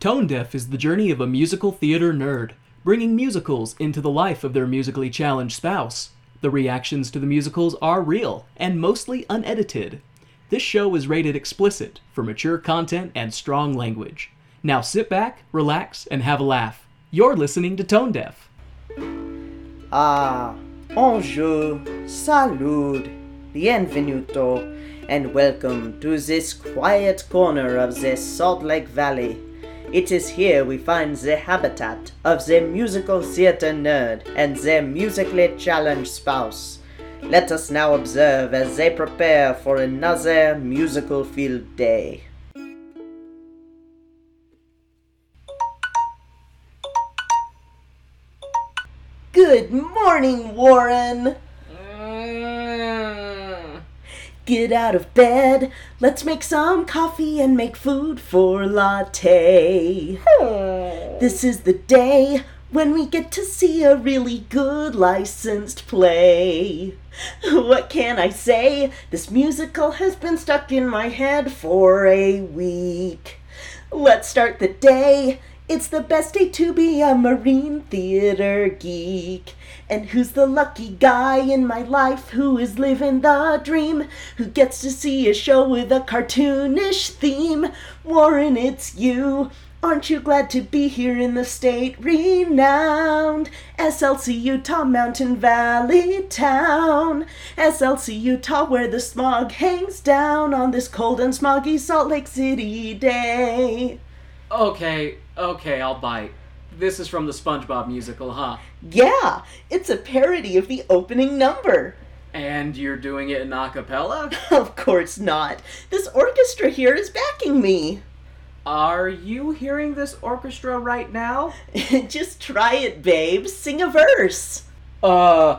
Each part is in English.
Tone Deaf is the journey of a musical theater nerd, bringing musicals into the life of their musically challenged spouse. The reactions to the musicals are real and mostly unedited. This show is rated explicit for mature content and strong language. Now sit back, relax, and have a laugh. You're listening to Tone Deaf. Ah, bonjour, salud, bienvenuto, and welcome to this quiet corner of the Salt Lake Valley. It is here we find the habitat of the musical theater nerd and their musically challenged spouse. Let us now observe as they prepare for another musical field day. Good morning, Warren! Get out of bed. Let's make some coffee and make food for latte. Hmm. This is the day when we get to see a really good licensed play. What can I say? This musical has been stuck in my head for a week. Let's start the day. It's the best day to be a marine theater geek. And who's the lucky guy in my life who is living the dream? Who gets to see a show with a cartoonish theme? Warren, it's you. Aren't you glad to be here in the state renowned SLC Utah Mountain Valley town? SLC Utah, where the smog hangs down on this cold and smoggy Salt Lake City day. Okay, okay, I'll bite. This is from the SpongeBob musical, huh? Yeah, it's a parody of the opening number. And you're doing it in a cappella? Of course not. This orchestra here is backing me. Are you hearing this orchestra right now? Just try it, babe. Sing a verse. Uh,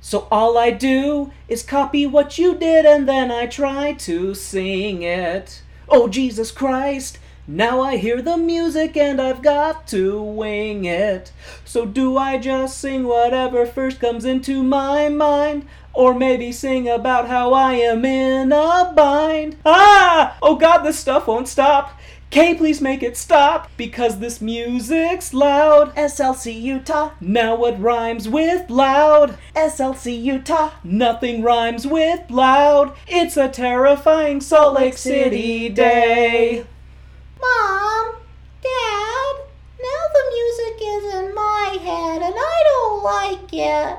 so all I do is copy what you did and then I try to sing it. Oh, Jesus Christ. Now I hear the music and I've got to wing it. So do I just sing whatever first comes into my mind? Or maybe sing about how I am in a bind? Ah! Oh god, this stuff won't stop. Kay, please make it stop because this music's loud. SLC Utah. Now what rhymes with loud? SLC Utah. Nothing rhymes with loud. It's a terrifying Salt Lake City day. Mom, Dad, now the music is in my head and I don't like it.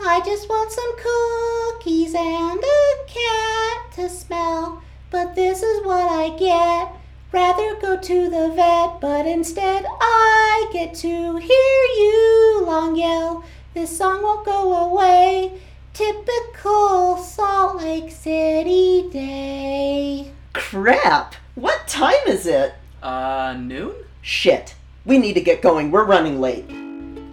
I just want some cookies and a cat to smell, but this is what I get. Rather go to the vet, but instead I get to hear you long yell. This song won't go away. Typical Salt Lake City day. Crap! What time is it? Uh, noon? Shit. We need to get going. We're running late.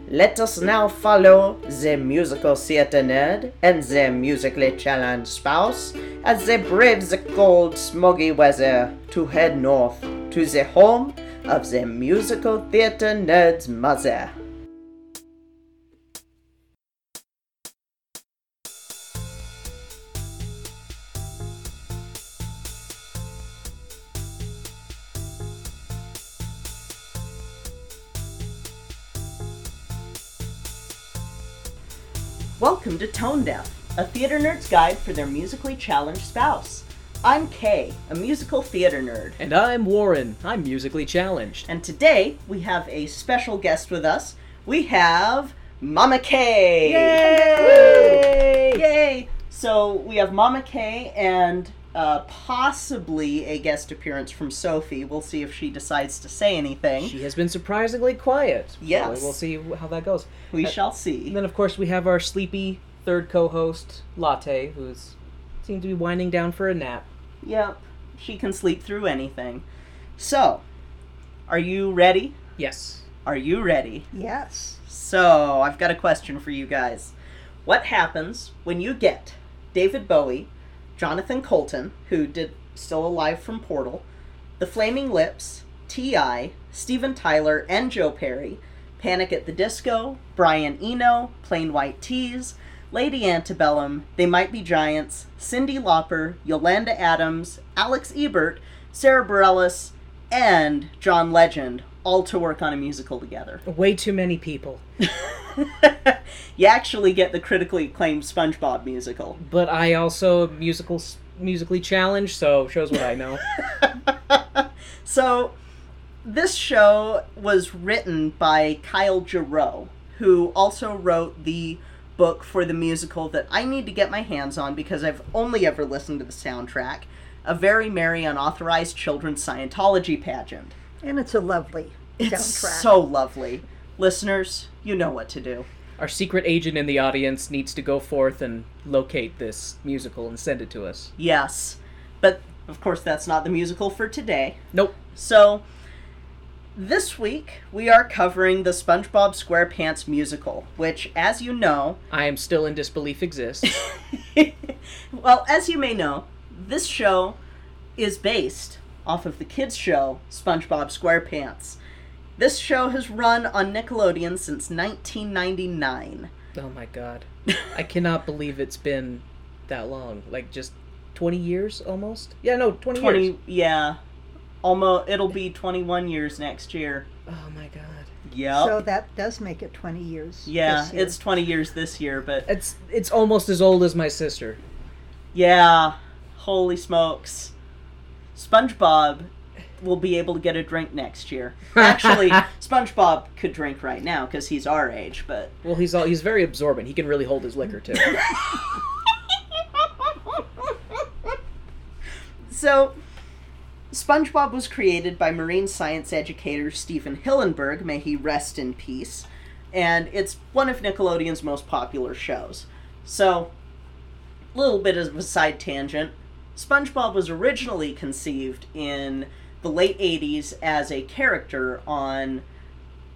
Let us now follow the musical theater nerd and their musically challenged spouse as they brave the cold, smoggy weather to head north to the home of the musical theater nerd's mother. Welcome to Tone Deaf, a theater nerd's guide for their musically challenged spouse. I'm Kay, a musical theater nerd, And I'm Warren. I'm musically challenged. and today we have a special guest with us. We have Mama Kay. Yay! Woo! Yay! So we have Mama Kay and uh, possibly a guest appearance from Sophie. We'll see if she decides to say anything. She has been surprisingly quiet. Yes. So we'll see how that goes. we uh, shall see. And then, of course, we have our sleepy third co-host, Latte, who's seemed to be winding down for a nap. Yep, she can sleep through anything. So, are you ready? Yes. Are you ready? Yes. So, I've got a question for you guys. What happens when you get David Bowie, Jonathan Coulton, who did Still Alive from Portal, The Flaming Lips, T.I., Steven Tyler, and Joe Perry, Panic at the Disco, Brian Eno, Plain White T's, Lady Antebellum, They Might Be Giants, Cyndi Lauper, Yolanda Adams, Alex Ebert, Sara Bareilles, and John Legend all to work on a musical together. Way too many people. you actually get the critically acclaimed SpongeBob musical. But I also musical musically challenged, so shows what I know. so this show was written by Kyle Jarrow, who also wrote the book for the musical that I need to get my hands on because I've only ever listened to the soundtrack. A very merry unauthorized children's Scientology pageant. And it's a lovely It's soundtrack. so lovely. Listeners, you know what to do. Our secret agent in the audience needs to go forth and locate this musical and send it to us. Yes. But of course that's not the musical for today. Nope. So, this week we are covering the SpongeBob SquarePants musical, which, as you know, I am still in disbelief exists. well, as you may know, this show is based off of the kids' show SpongeBob SquarePants. This show has run on Nickelodeon since 1999. oh my god. I cannot believe it's been that long. Like just 20 years almost? Yeah, no, 20, 20, years. yeah. Almost, it'll be 21 years next year. Oh my god. Yeah. So that does make it 20 years. yeah, this year. it's 20 years this year, but It's it's almost as old as my sister. Yeah, holy smokes. SpongeBob will be able to get a drink next year. Actually, SpongeBob could drink right now because he's our age, but. Well, he's all he's very absorbent. He can really hold his liquor too. so, SpongeBob was created by marine science educator Stephen Hillenburg, may he rest in peace, and it's one of Nickelodeon's most popular shows. So, a little bit of a side tangent. SpongeBob was originally conceived in the late 80s as a character on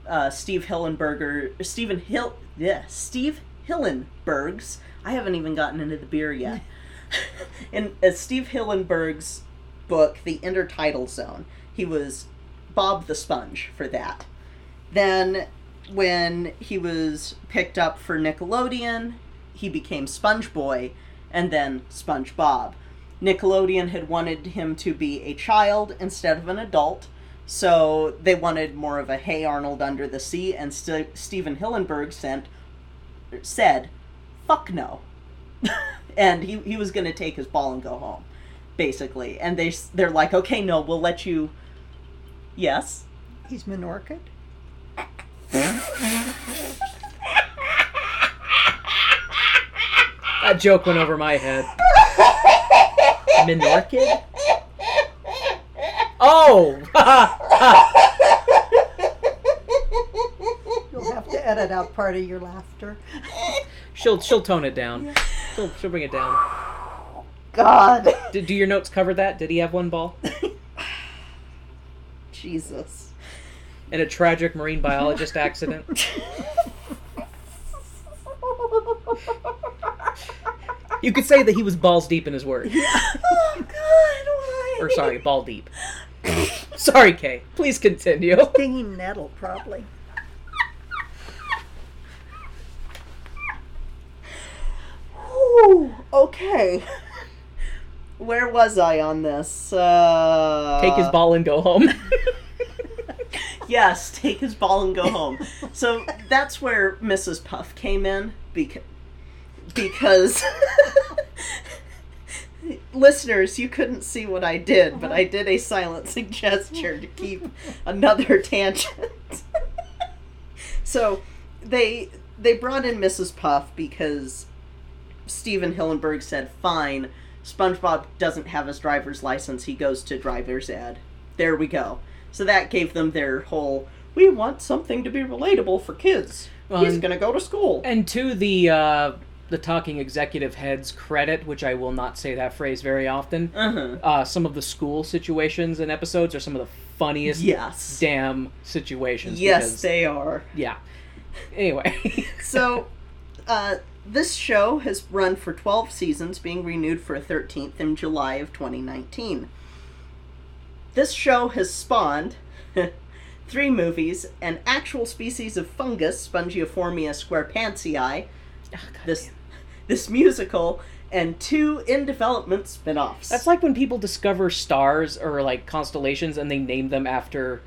uh, Steve Hillenberger, Stephen Hill, yeah, Steve Hillenburg's. I haven't even gotten into the beer yet. and uh, Steve Hillenburg's book, The Intertidal Zone, he was Bob the Sponge for that. Then, when he was picked up for Nickelodeon, he became Sponge Boy, and then SpongeBob. Nickelodeon had wanted him to be a child instead of an adult, so they wanted more of a Hey Arnold under the sea, and St- Stephen Hillenburg sent said, "Fuck no," and he he was gonna take his ball and go home, basically. And they they're like, "Okay, no, we'll let you." Yes. He's Minorca. that joke went over my head. Minorkid? Oh! You'll have to edit out part of your laughter. she'll she'll tone it down. She'll she'll bring it down. God. Did, do your notes cover that? Did he have one ball? Jesus. In a tragic marine biologist accident? You could say that he was balls deep in his work. oh God, why? Or sorry, ball deep. sorry, Kay. Please continue. Stinging nettle, probably. Whew, okay. Where was I on this? Uh, Take his ball and go home. Yes, take his ball and go home. so that's where Mrs. Puff came in because because listeners, you couldn't see what I did, but I did a silencing gesture to keep another tangent. so they they brought in Mrs. Puff because Stephen Hillenburg said, "Fine, SpongeBob doesn't have his driver's license. He goes to driver's ed." There we go. So that gave them their whole. We want something to be relatable for kids. Well, He's gonna go to school. and to the uh, the talking executive head's credit, which I will not say that phrase very often, Uh-huh. uh, some of the school situations and episodes are some of the funniest Yes. damn situations. Yes, because- they are. yeah. Anyway, So, uh, this show has run for 12 seasons, being renewed for a 13th in July of 2019. This show has spawned three movies, an actual species of fungus, Spongiforma squarepantsii, Ah, this this musical, and two in development spin offs. That's like when people discover stars or like constellations and they name them after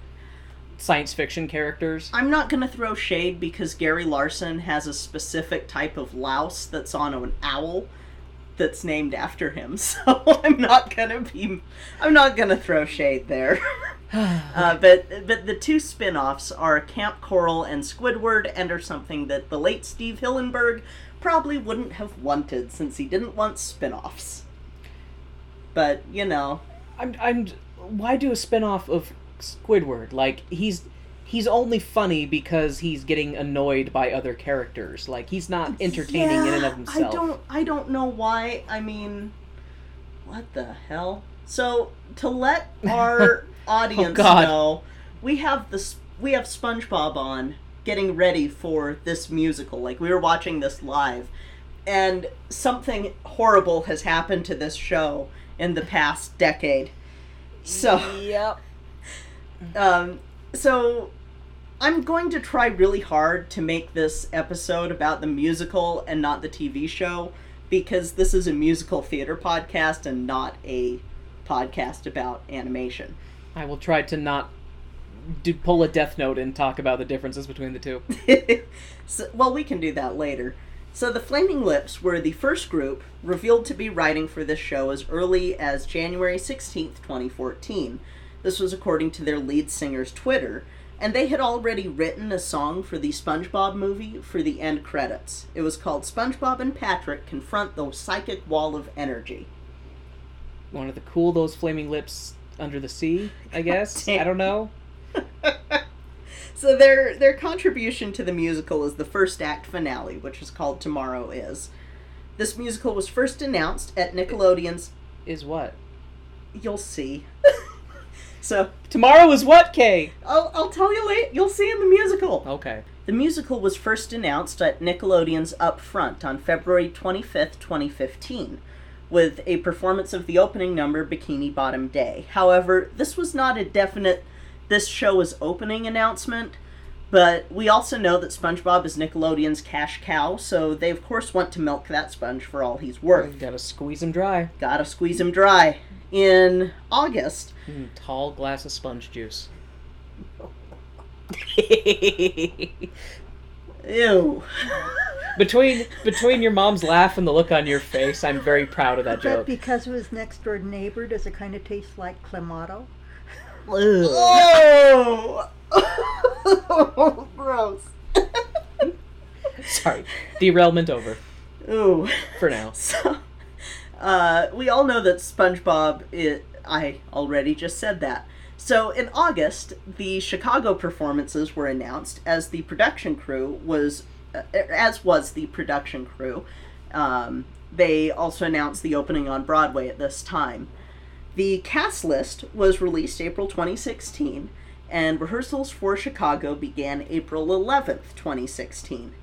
science fiction characters. I'm not going to throw shade because Gary Larson has a specific type of louse that's on an owl that's named after him. So I'm not going to be I'm not going to throw shade there. uh, but but the two spin-offs are Camp Coral and Squidward and are something that the late Steve Hillenburg probably wouldn't have wanted since he didn't want spin-offs. But, you know, I'm I'm why do a spin-off of Squidward? Like he's he's only funny because he's getting annoyed by other characters. Like he's not entertaining in and of himself. I don't I don't know why. I mean, what the hell? So to let our oh, audience Oh, God. know, we have this we have SpongeBob on getting ready for this musical. Like we were watching this live, and something horrible has happened to this show in the past decade. So. Yep. Um, so I'm going to try really hard to make this episode about the musical and not the TV show because this is a musical theater podcast and not a podcast about animation. I will try to not do, pull a death note and talk about the differences between the two. so, well, we can do that later. So, the Flaming Lips were the first group revealed to be writing for this show as early as January 16th, 2014. This was according to their lead singer's Twitter, and they had already written a song for the SpongeBob movie for the end credits. It was called SpongeBob and Patrick Confront the Psychic Wall of Energy. Wanted to cool those flaming lips under the sea, I guess. I don't know. So their their contribution to the musical is the first act finale, which is called Tomorrow Is. This musical was first announced at Nickelodeon's Is what? You'll see. so Tomorrow is what, Kay? I'll, I'll tell you late. You'll see in the musical. Okay. The musical was first announced at Nickelodeon's Upfront on February 25th, 2015, with a performance of the opening number Bikini Bottom Day. However, this was not a definite this show is opening announcement, but we also know that SpongeBob is Nickelodeon's cash cow, so they of course want to milk that sponge for all he's worth. Gotta squeeze him dry. Gotta squeeze him dry. In August, Mm, tall glass of sponge juice. ew. Between between your mom's laugh and the look on your face, I'm very proud of that joke. But joke. because it was next door neighbor, does it kind of taste like Clamato? Ew. Oh! Gross. Sorry. Derailment over. Ooh. For now. So, uh, we all know that SpongeBob. It, I already just said that. So in August, the Chicago performances were announced as the production crew was, uh, as was the production crew. Um, they also announced the opening on Broadway at this time. The cast list was released April 2016, and rehearsals for Chicago began April 11th, 2016.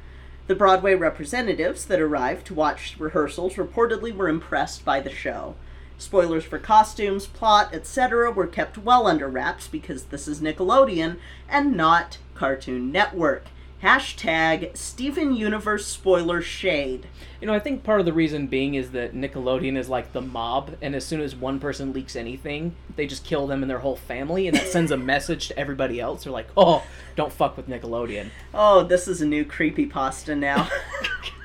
The Broadway representatives that arrived to watch rehearsals reportedly were impressed by the show. Spoilers for costumes, plot, etc. were kept well under wraps because this is Nickelodeon and not Cartoon Network. Hashtag Steven Universe spoiler shade. You know, I think part of the reason being is that Nickelodeon is like the mob, and as soon as one person leaks anything, they just kill them and their whole family, and that sends a message to everybody else. They're like, oh, don't fuck with Nickelodeon. Oh, this is a new creepy pasta now.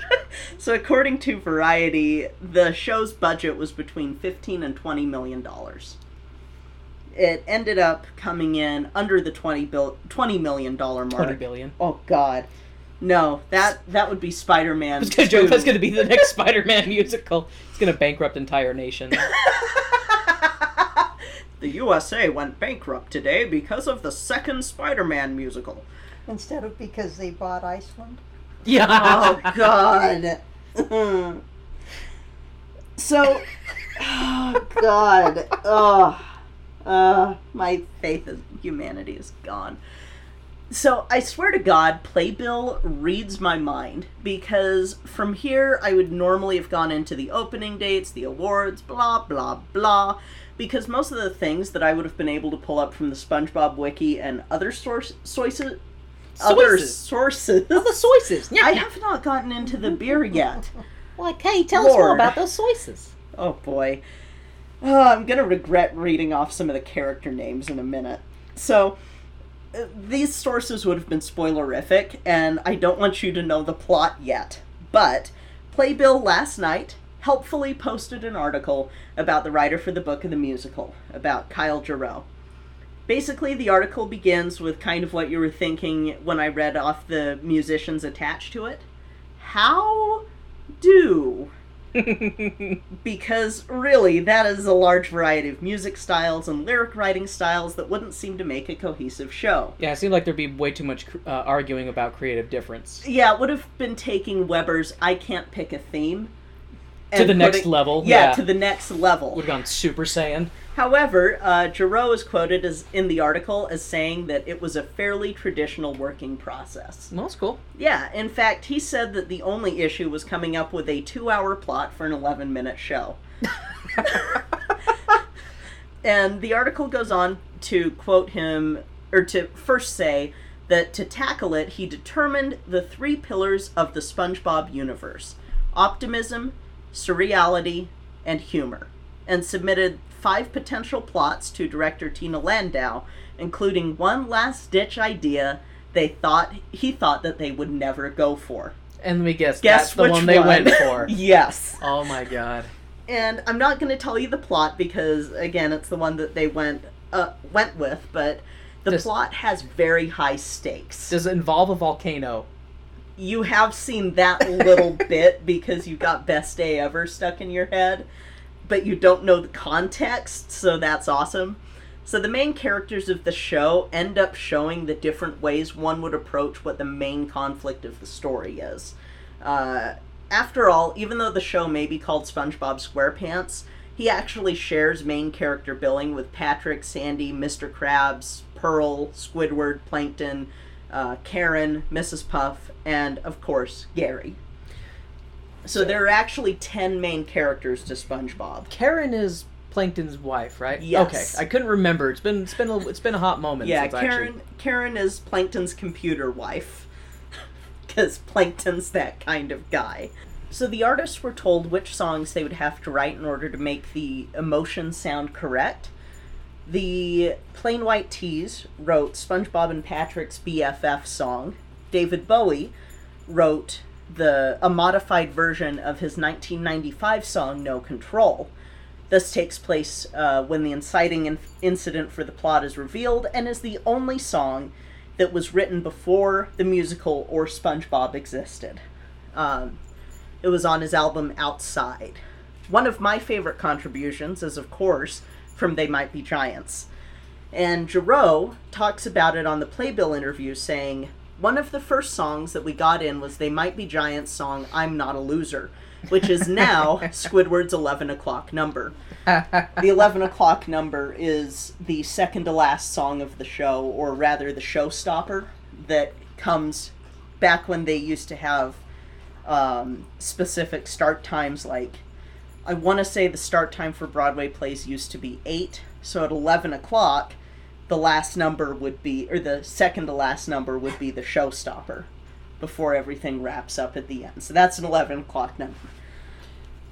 so according to Variety, the show's budget was between 15 and 20 million dollars. It ended up coming in under the 20 bill 20 million dollar mark. 20 billion. Oh god. No, that that would be Spider-Man. I was gonna joke that's gonna be the next Spider-Man musical. It's gonna bankrupt entire nation. the USA went bankrupt today because of the second Spider-Man musical. Instead of because they bought Iceland? Yeah. oh god. So oh god. Oh uh my faith in humanity is gone. So i swear to god playbill reads my mind because from here i would normally have gone into the opening dates the awards blah blah blah because most of the things that i would have been able to pull up from the spongebob wiki and other source sources other Sources. sources the sources. Yeah. I have not gotten into the beer yet. Well, okay, tell us more about those sources. Oh boy. Oh, I'm gonna regret reading off some of the character names in a minute. So, uh, these sources would have been spoilerific, and I don't want you to know the plot yet. But, Playbill last night helpfully posted an article about the writer for the book of the musical, about Kyle Jarrow. Basically, the article begins with kind of what you were thinking when I read off the musicians attached to it. How do because really that is a large variety of music styles and lyric writing styles that wouldn't seem to make a cohesive show. Yeah, it seemed like there'd be way too much uh, arguing about creative difference. Yeah, it would have been taking Weber's I can't pick a theme To the next putting- level, Yeah, yeah. to the next level. Would have gone Super Saiyan. However, uh, is quoted as in the article as saying that it was a fairly traditional working process. Well, that's cool. Yeah, in fact, he said that the only issue was coming up with a two-hour plot for an eleven-minute show. And the article goes on to quote him, or to first say that to tackle it, he determined the three pillars of the SpongeBob universe optimism, surreality, and humor, and submitted five potential plots to director Tina Landau, including one last ditch idea they thought he thought that they would never go for. And let me guess, Guess that's the which one they one? went for. yes. Oh my god. and I'm not going to tell you the plot because again, it's the one that they went uh, went with, but the Does- plot has very high stakes. Does it involve a volcano? You have seen that little bit because you got best day ever stuck in your head, but you don't know the context, so that's awesome. So the main characters of the show end up showing the different ways one would approach what the main conflict of the story is. Uh, after all, even though the show may be called SpongeBob SquarePants, he actually shares main character billing with Patrick, Sandy, Mr. Krabs, Pearl, Squidward, Plankton, uh, Karen, Mrs. Puff, and of course Gary. So there are actually ten main characters to SpongeBob. Karen is Plankton's wife, right? Yes. Okay, I couldn't remember. It's been it's been a, it's been a hot moment. Yeah, since I Karen. Actually... Karen is Plankton's computer wife, because Plankton's that kind of guy. So the artists were told which songs they would have to write in order to make the emotion sound correct. The Plain White T's wrote SpongeBob and Patrick's BFF song. David Bowie wrote the a modified version of his 1995 song No Control. This takes place uh, when the inciting in- incident for the plot is revealed and is the only song that was written before the musical or SpongeBob existed. Um, it was on his album Outside. One of my favorite contributions is, of course, from They Might Be Giants. And Giroux talks about it on the Playbill interview, saying, One of the first songs that we got in was They Might Be Giants' song, I'm Not a Loser, which is now Squidward's 11 o'clock number. The 11 o'clock number is the second to last song of the show, or rather the showstopper, that comes back when they used to have um, specific start times like I want to say the start time for Broadway plays used to be 8, so at 11 o'clock, the last number would be, or the second to last number would be the showstopper before everything wraps up at the end. So that's an 11 o'clock number.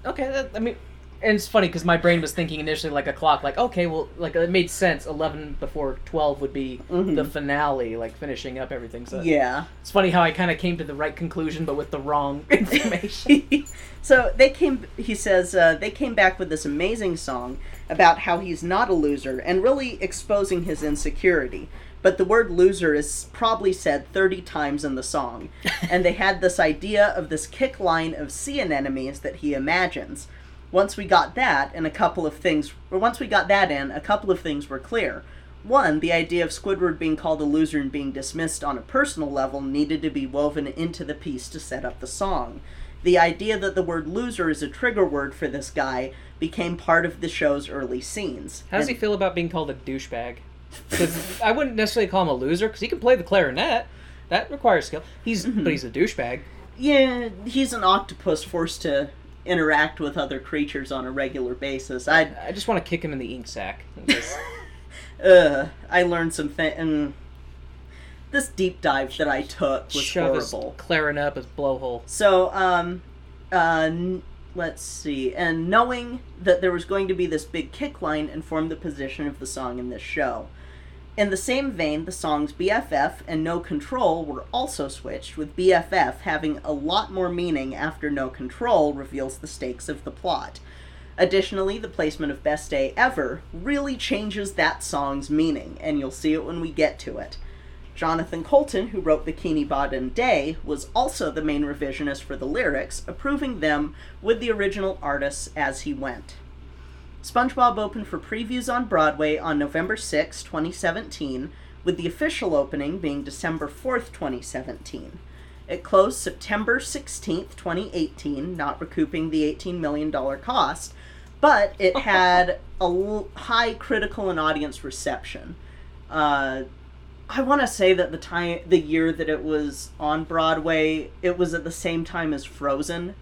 Okay, that, I mean, and it's funny because my brain was thinking initially like a clock, like okay, well, like it made sense. Eleven before twelve would be Mhm. the finale, like finishing up everything. So Yeah. it's funny how I kind of came to the right conclusion, but with the wrong information. so they came he says uh, they came back with this amazing song about how he's not a loser and really exposing his insecurity but the word loser is probably said 30 times in the song and they had this idea of this kick line of sea anemones that he imagines once we got that and a couple of things or once we got that in a couple of things were clear one, the idea of Squidward being called a loser and being dismissed on a personal level needed to be woven into the piece to set up the song. The idea that the word loser is a trigger word for this guy became part of the show's early scenes. How does he feel about being called a douchebag? Because I wouldn't necessarily call him a loser because he can play the clarinet. That requires skill. He's Mm-hmm. but he's a douchebag. Yeah, he's an octopus forced to interact with other creatures on a regular basis. I, I just want to kick him in the ink sack. Just- uh, I learned some things. This deep dive that I took was shove his horrible. clarinet up his blowhole. So, um, Uh, n- let's see. And knowing that there was going to be this big kick line informed the position of the song in this show. In the same vein, the songs BFF and No Control were also switched, with BFF having a lot more meaning after No Control reveals the stakes of the plot. Additionally, the placement of Best Day Ever really changes that song's meaning, and you'll see it when we get to it. Jonathan Coulton, who wrote Bikini Bottom Day, was also the main revisionist for the lyrics, approving them with the original artists as he went. SpongeBob opened for previews on Broadway on November 6, 2017, with the official opening being December 4th, 2017. It closed September 16th, 2018, not recouping the $18 million cost, but it had a l- high critical and audience reception. Uh, I want to say that the time, the year that it was on Broadway, it was at the same time as Frozen.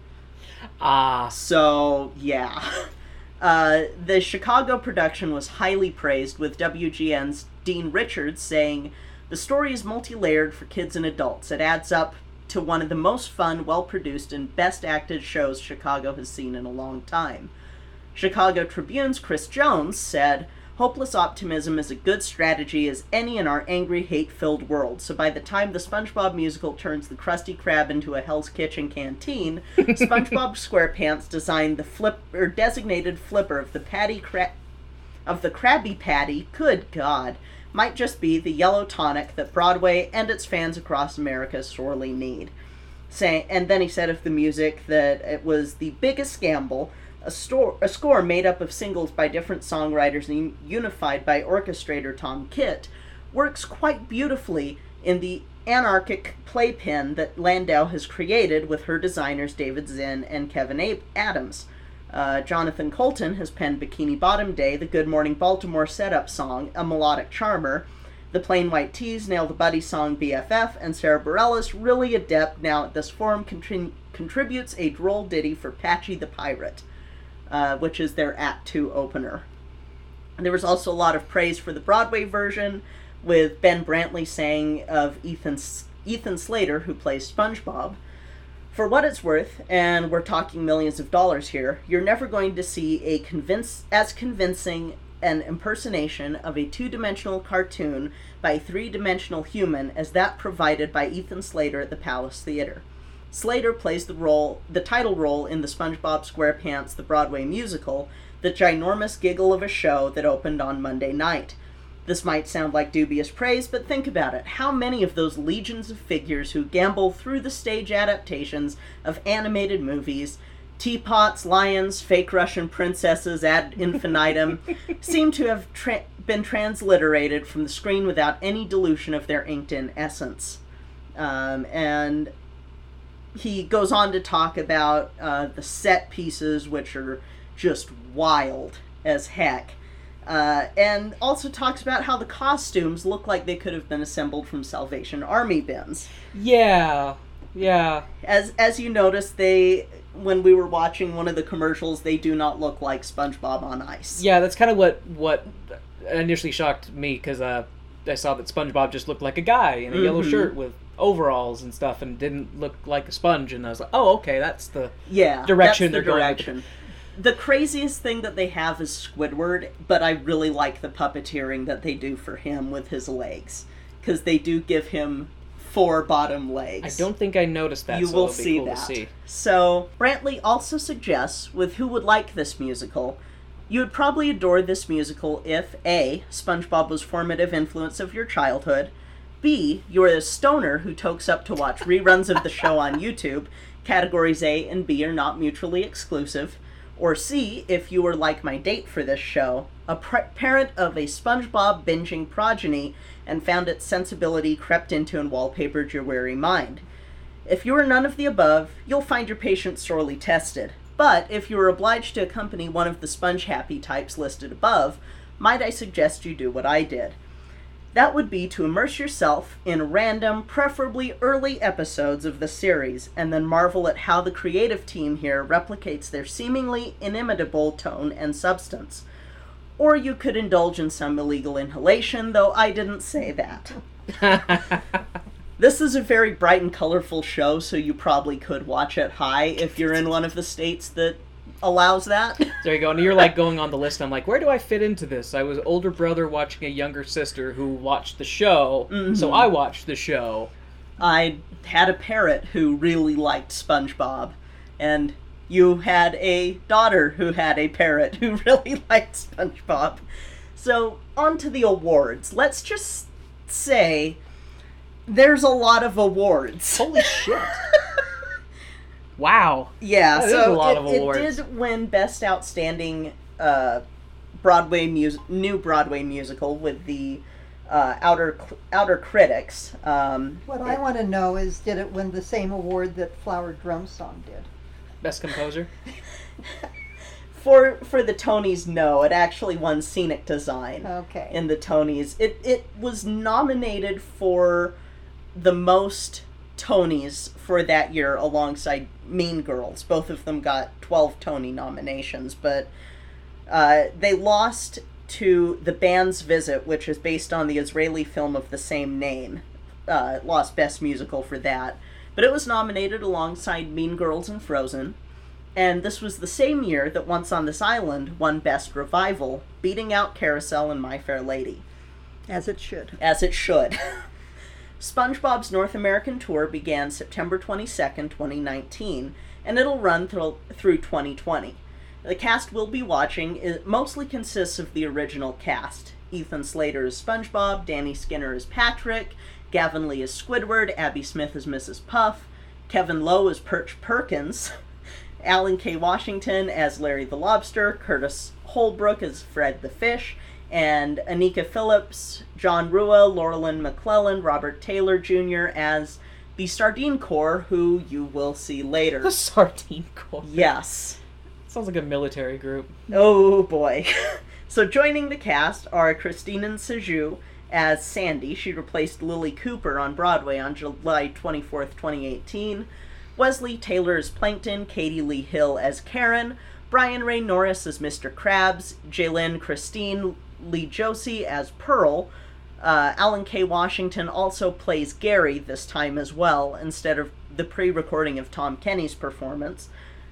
Ah, So yeah, uh, the Chicago production was highly praised, with WGN's Dean Richards saying, "The story is multi-layered for kids and adults. It adds up to one of the most fun, well-produced, and best-acted shows Chicago has seen in a long time." Chicago Tribune's Chris Jones said, Hopeless optimism is a good strategy as any in our angry, hate filled world. So by the time the SpongeBob musical turns the Krusty Krab into a Hell's Kitchen canteen, SpongeBob SquarePants designed the flip or designated flipper of the Patty Cra- of the Krabby Patty. Good God, might just be the yellow tonic that Broadway and its fans across America sorely need. Saying, and then he said of the music that it was the biggest gamble a, store, a score made up of singles by different songwriters and unified by orchestrator Tom Kitt works quite beautifully in the anarchic playpen that Landau has created with her designers David Zinn and Kevin Adams. Uh, Jonathan Coulton has penned Bikini Bottom Day, the Good Morning Baltimore setup song, a melodic charmer. The Plain White T's nail the buddy song BFF, and Sara Bareilles, really adept now at this form, contri- contributes a droll ditty for Patchy the Pirate uh, which is their Act 2 opener. And there was also a lot of praise for the Broadway version, with Ben Brantley saying of Ethan, Ethan Slater, who plays SpongeBob, for what it's worth, and we're talking millions of dollars here, you're never going to see a convince as convincing an impersonation of a two-dimensional cartoon by a three-dimensional human as that provided by Ethan Slater at the Palace Theater. Slater plays the role, the title role in the SpongeBob SquarePants the Broadway musical, the ginormous giggle of a show that opened on Monday night. This might sound like dubious praise, but think about it. How many of those legions of figures who gamble through the stage adaptations of animated movies, teapots, lions, fake Russian princesses ad infinitum, seem to have tra- been transliterated from the screen without any dilution of their inked in essence? Um, and he goes on to talk about uh, the set pieces, which are just wild as heck. Uh, and also talks about how the costumes look like they could have been assembled from Salvation Army bins. yeah, yeah. As as you notice, they when we were watching one of the commercials, they do not look like SpongeBob on ice. Yeah, that's kind of what what initially shocked me because uh, I saw that SpongeBob just looked like a guy in a yellow Mhm. shirt with overalls and stuff, and didn't look like a sponge. And I was like, oh, okay, that's the yeah, Direction that's the they're going. direction. The craziest thing that they have is Squidward, but I really like the puppeteering that they do for him with his legs because they do give him four bottom legs. I don't think I noticed that. you so will see cool that. See. So, Brantley also suggests with who would like this musical, you would probably adore this musical if A. SpongeBob was formative influence of your childhood, B. You're a stoner who tokes up to watch reruns of the show on YouTube. Categories A and B are not mutually exclusive. Or C, if you were like my date for this show, a parent of a SpongeBob binging progeny and found its sensibility crept into and wallpapered your weary mind. If you are none of the above, you'll find your patience sorely tested. But if you are obliged to accompany one of the sponge happy types listed above, might I suggest you do what I did? That would be to immerse yourself in random, preferably early episodes of the series, and then marvel at how the creative team here replicates their seemingly inimitable tone and substance. Or you could indulge in some illegal inhalation, though I didn't say that. This is a very bright and colorful show, so you probably could watch it high if you're in one of the states that allows that. There you go. And you're like going on the list. I'm like, where do I fit into this? I was older brother watching a younger sister who watched the show, so mm-hmm. I watched the show. I had a parrot who really liked SpongeBob, and you had a daughter who had a parrot who really liked SpongeBob. So, on to the awards. Let's just say there's a lot of awards. Holy shit! wow. Yeah, That is so a lot it, of it did win Best Outstanding uh, Broadway mus- New Broadway Musical with the uh, Outer Outer Critics. Um, What I want to know is, did it win the same award that Flower Drum Song did? Best composer. for for the Tonys, no, it actually won Scenic Design Okay. in the Tonys. It it was nominated for the most Tonys for that year alongside Mean Girls. Both of them got 12 Tony nominations, but uh, they lost to The Band's Visit, which is based on the Israeli film of the same name. Uh, it lost Best Musical for that. But it was nominated alongside Mean Girls and Frozen. And this was the same year that Once on This Island won Best Revival, beating out Carousel and My Fair Lady As it should. as it should. SpongeBob's North American tour began September 22nd, 2019, and it'll run through, through 2020. The cast we'll be watching is, mostly consists of the original cast. Ethan Slater is SpongeBob, Danny Skinner is Patrick, Gavin Lee is Squidward, Abby Smith is Mrs. Puff, Kevin Lowe is Perch Perkins, Allan K. Washington as Larry the Lobster, Curtis Holbrook as Fred the Fish, and Anika Phillips, John Rua, Laurelyn McClellan, Robert Taylor Jr. as the Sardine Corps, who you will see later. The Sardine Corps. Yes. Sounds like a military group. Oh boy. so joining the cast are Christine Sajous as Sandy. She replaced Lilli Cooper on Broadway on July 24th, 2018. Wesley Taylor as Plankton, Katie Lee Hill as Karen, Brian Ray Norris as Mr. Krabs, Jalen Christine Lee Josie as Pearl. Uh, Allan K. Washington also plays Gary this time as well, instead of the pre recording of Tom Kenny's performance.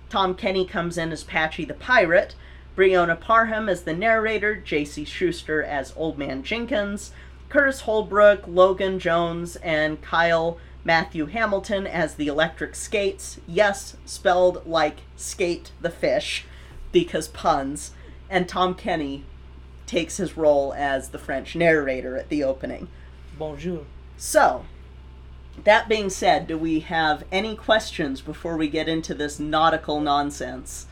Tom Kenny comes in as Patchy the Pirate, Breonna Parham as the narrator, J.C. Schuster as Old Man Jenkins, Curtis Holbrook, Logan Jones, and Kyle Matthew Hamilton as the Electric Skates. Yes, spelled like skate the fish, because puns. And Tom Kenny takes his role as the French narrator at the opening. Bonjour. So, that being said, do we have any questions before we get into this nautical nonsense?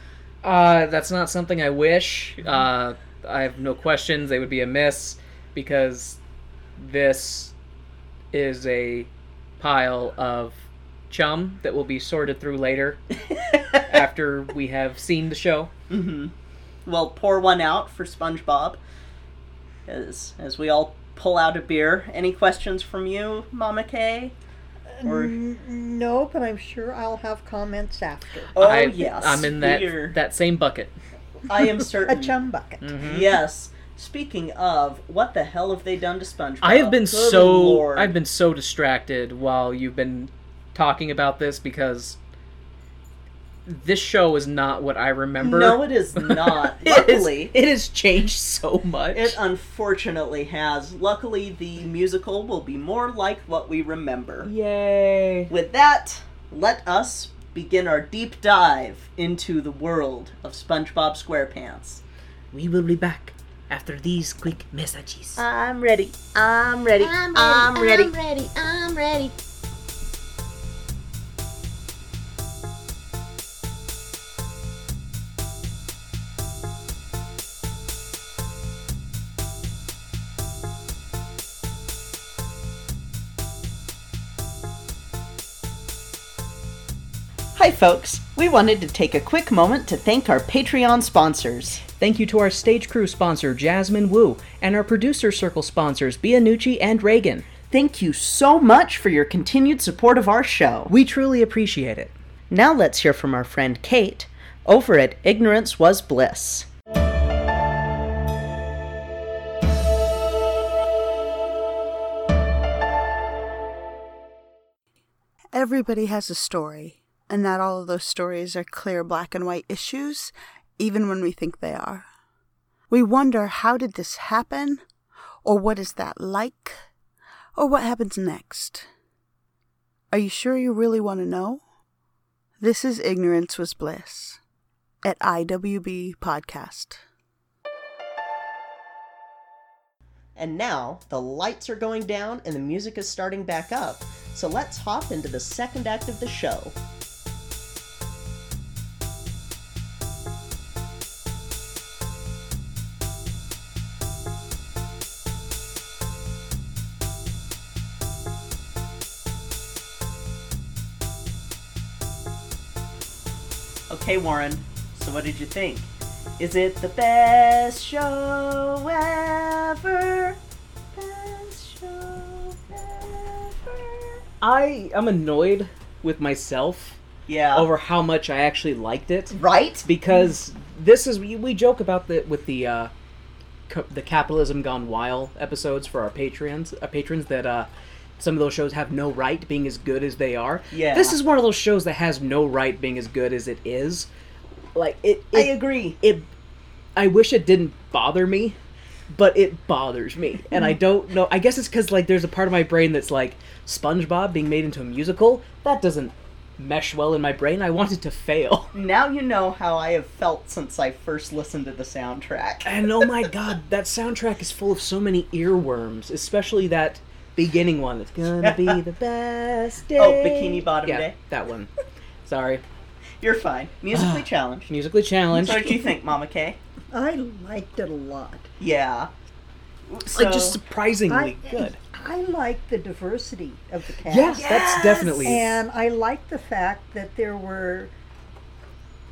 Uh, that's not something I wish. Uh, I have no questions. They would be amiss because this is a pile of chum that will be sorted through later after we have seen the show. Well, pour one out for SpongeBob as as we all pull out a beer. Any questions from you, Mama Kay? Or N- no, but I'm sure I'll have comments after. oh I, yes, I'm in that beer. that same bucket. I am certain A chum bucket. Mm-hmm. Yes. Speaking of, what the hell have they done to SpongeBob? I have been Good so Lord. I've been so distracted while you've been talking about this because this show is not what I remember. No, it is not. It is- Luckily, it has changed so much. It unfortunately has. Luckily, the musical will be more like what we remember. Yay! With that, let us begin our deep dive into the world of SpongeBob SquarePants. We will be back after these quick messages. I'm ready. I'm ready. I'm ready. I'm ready. I'm ready. I'm ready. Hi, folks. We wanted to take a quick moment to thank our Patreon sponsors. Thank you to our stage crew sponsor, Jasmine Wu, and our producer circle sponsors, Bianucci and Reagan. Thank you so much for your continued support of our show. We truly appreciate it. Now let's hear from our friend Kate over at Ignorance Was Bliss. Everybody has a story, and not all of those stories are clear black and white issues, even when we think they are. We wonder how did this happen? Or what is that like? Or what happens next? Are you sure you really want to know? This is Ignorance Was Bliss at IWB Podcast. And now the lights are going down and the music is starting back up. So let's hop into the second act of the show. Okay, Warren. So what did you think? Is it the best show ever? Best show ever? I am annoyed with myself Yeah. over how much I actually liked it right? because this is we, we joke about the with the uh, co- the capitalism gone wild episodes for our patrons uh, patrons that uh, some of those shows have no right being as good as they are. Yeah. This is one of those shows that has no right being as good as it is. Like it, I agree. it I wish it didn't bother me, but it bothers me. And I don't know. I guess it's cuz like there's a part of my brain that's like SpongeBob being made into a musical. That doesn't mesh well in my brain. I want it to fail. Now you know how I have felt since I first listened to the soundtrack. And oh my god, that soundtrack is full of so many earworms, especially that beginning one. It's gonna be the best day. Oh, Bikini Bottom yeah, Day? that one. Sorry. You're fine. Musically challenged. Musically challenged. So what did you think, Mama K? I liked it a lot. Yeah. like just surprisingly I, good. I like the diversity of the cast. Yes, that's definitely And I like the fact that there were.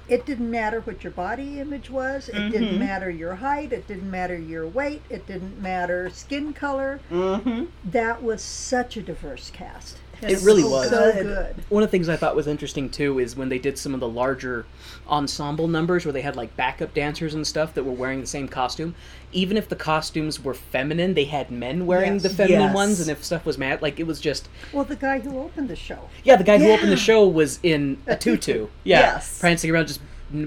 It didn't matter what your body image was. It Mhm. didn't matter your height. It didn't matter your weight. It didn't matter skin color. Mm-hmm. That was such a diverse cast. It really so, was. So Good. good. One of the things I thought was interesting too is when they did some of the larger ensemble numbers where they had like backup dancers and stuff that were wearing the same costume. Even if the costumes were feminine, they had men wearing Yes. the feminine Yes. ones, and if stuff was mad, like it was just Well, the guy who opened the show. yeah. The guy who opened the show was in a A tutu. tutu, yeah, Yes. prancing around just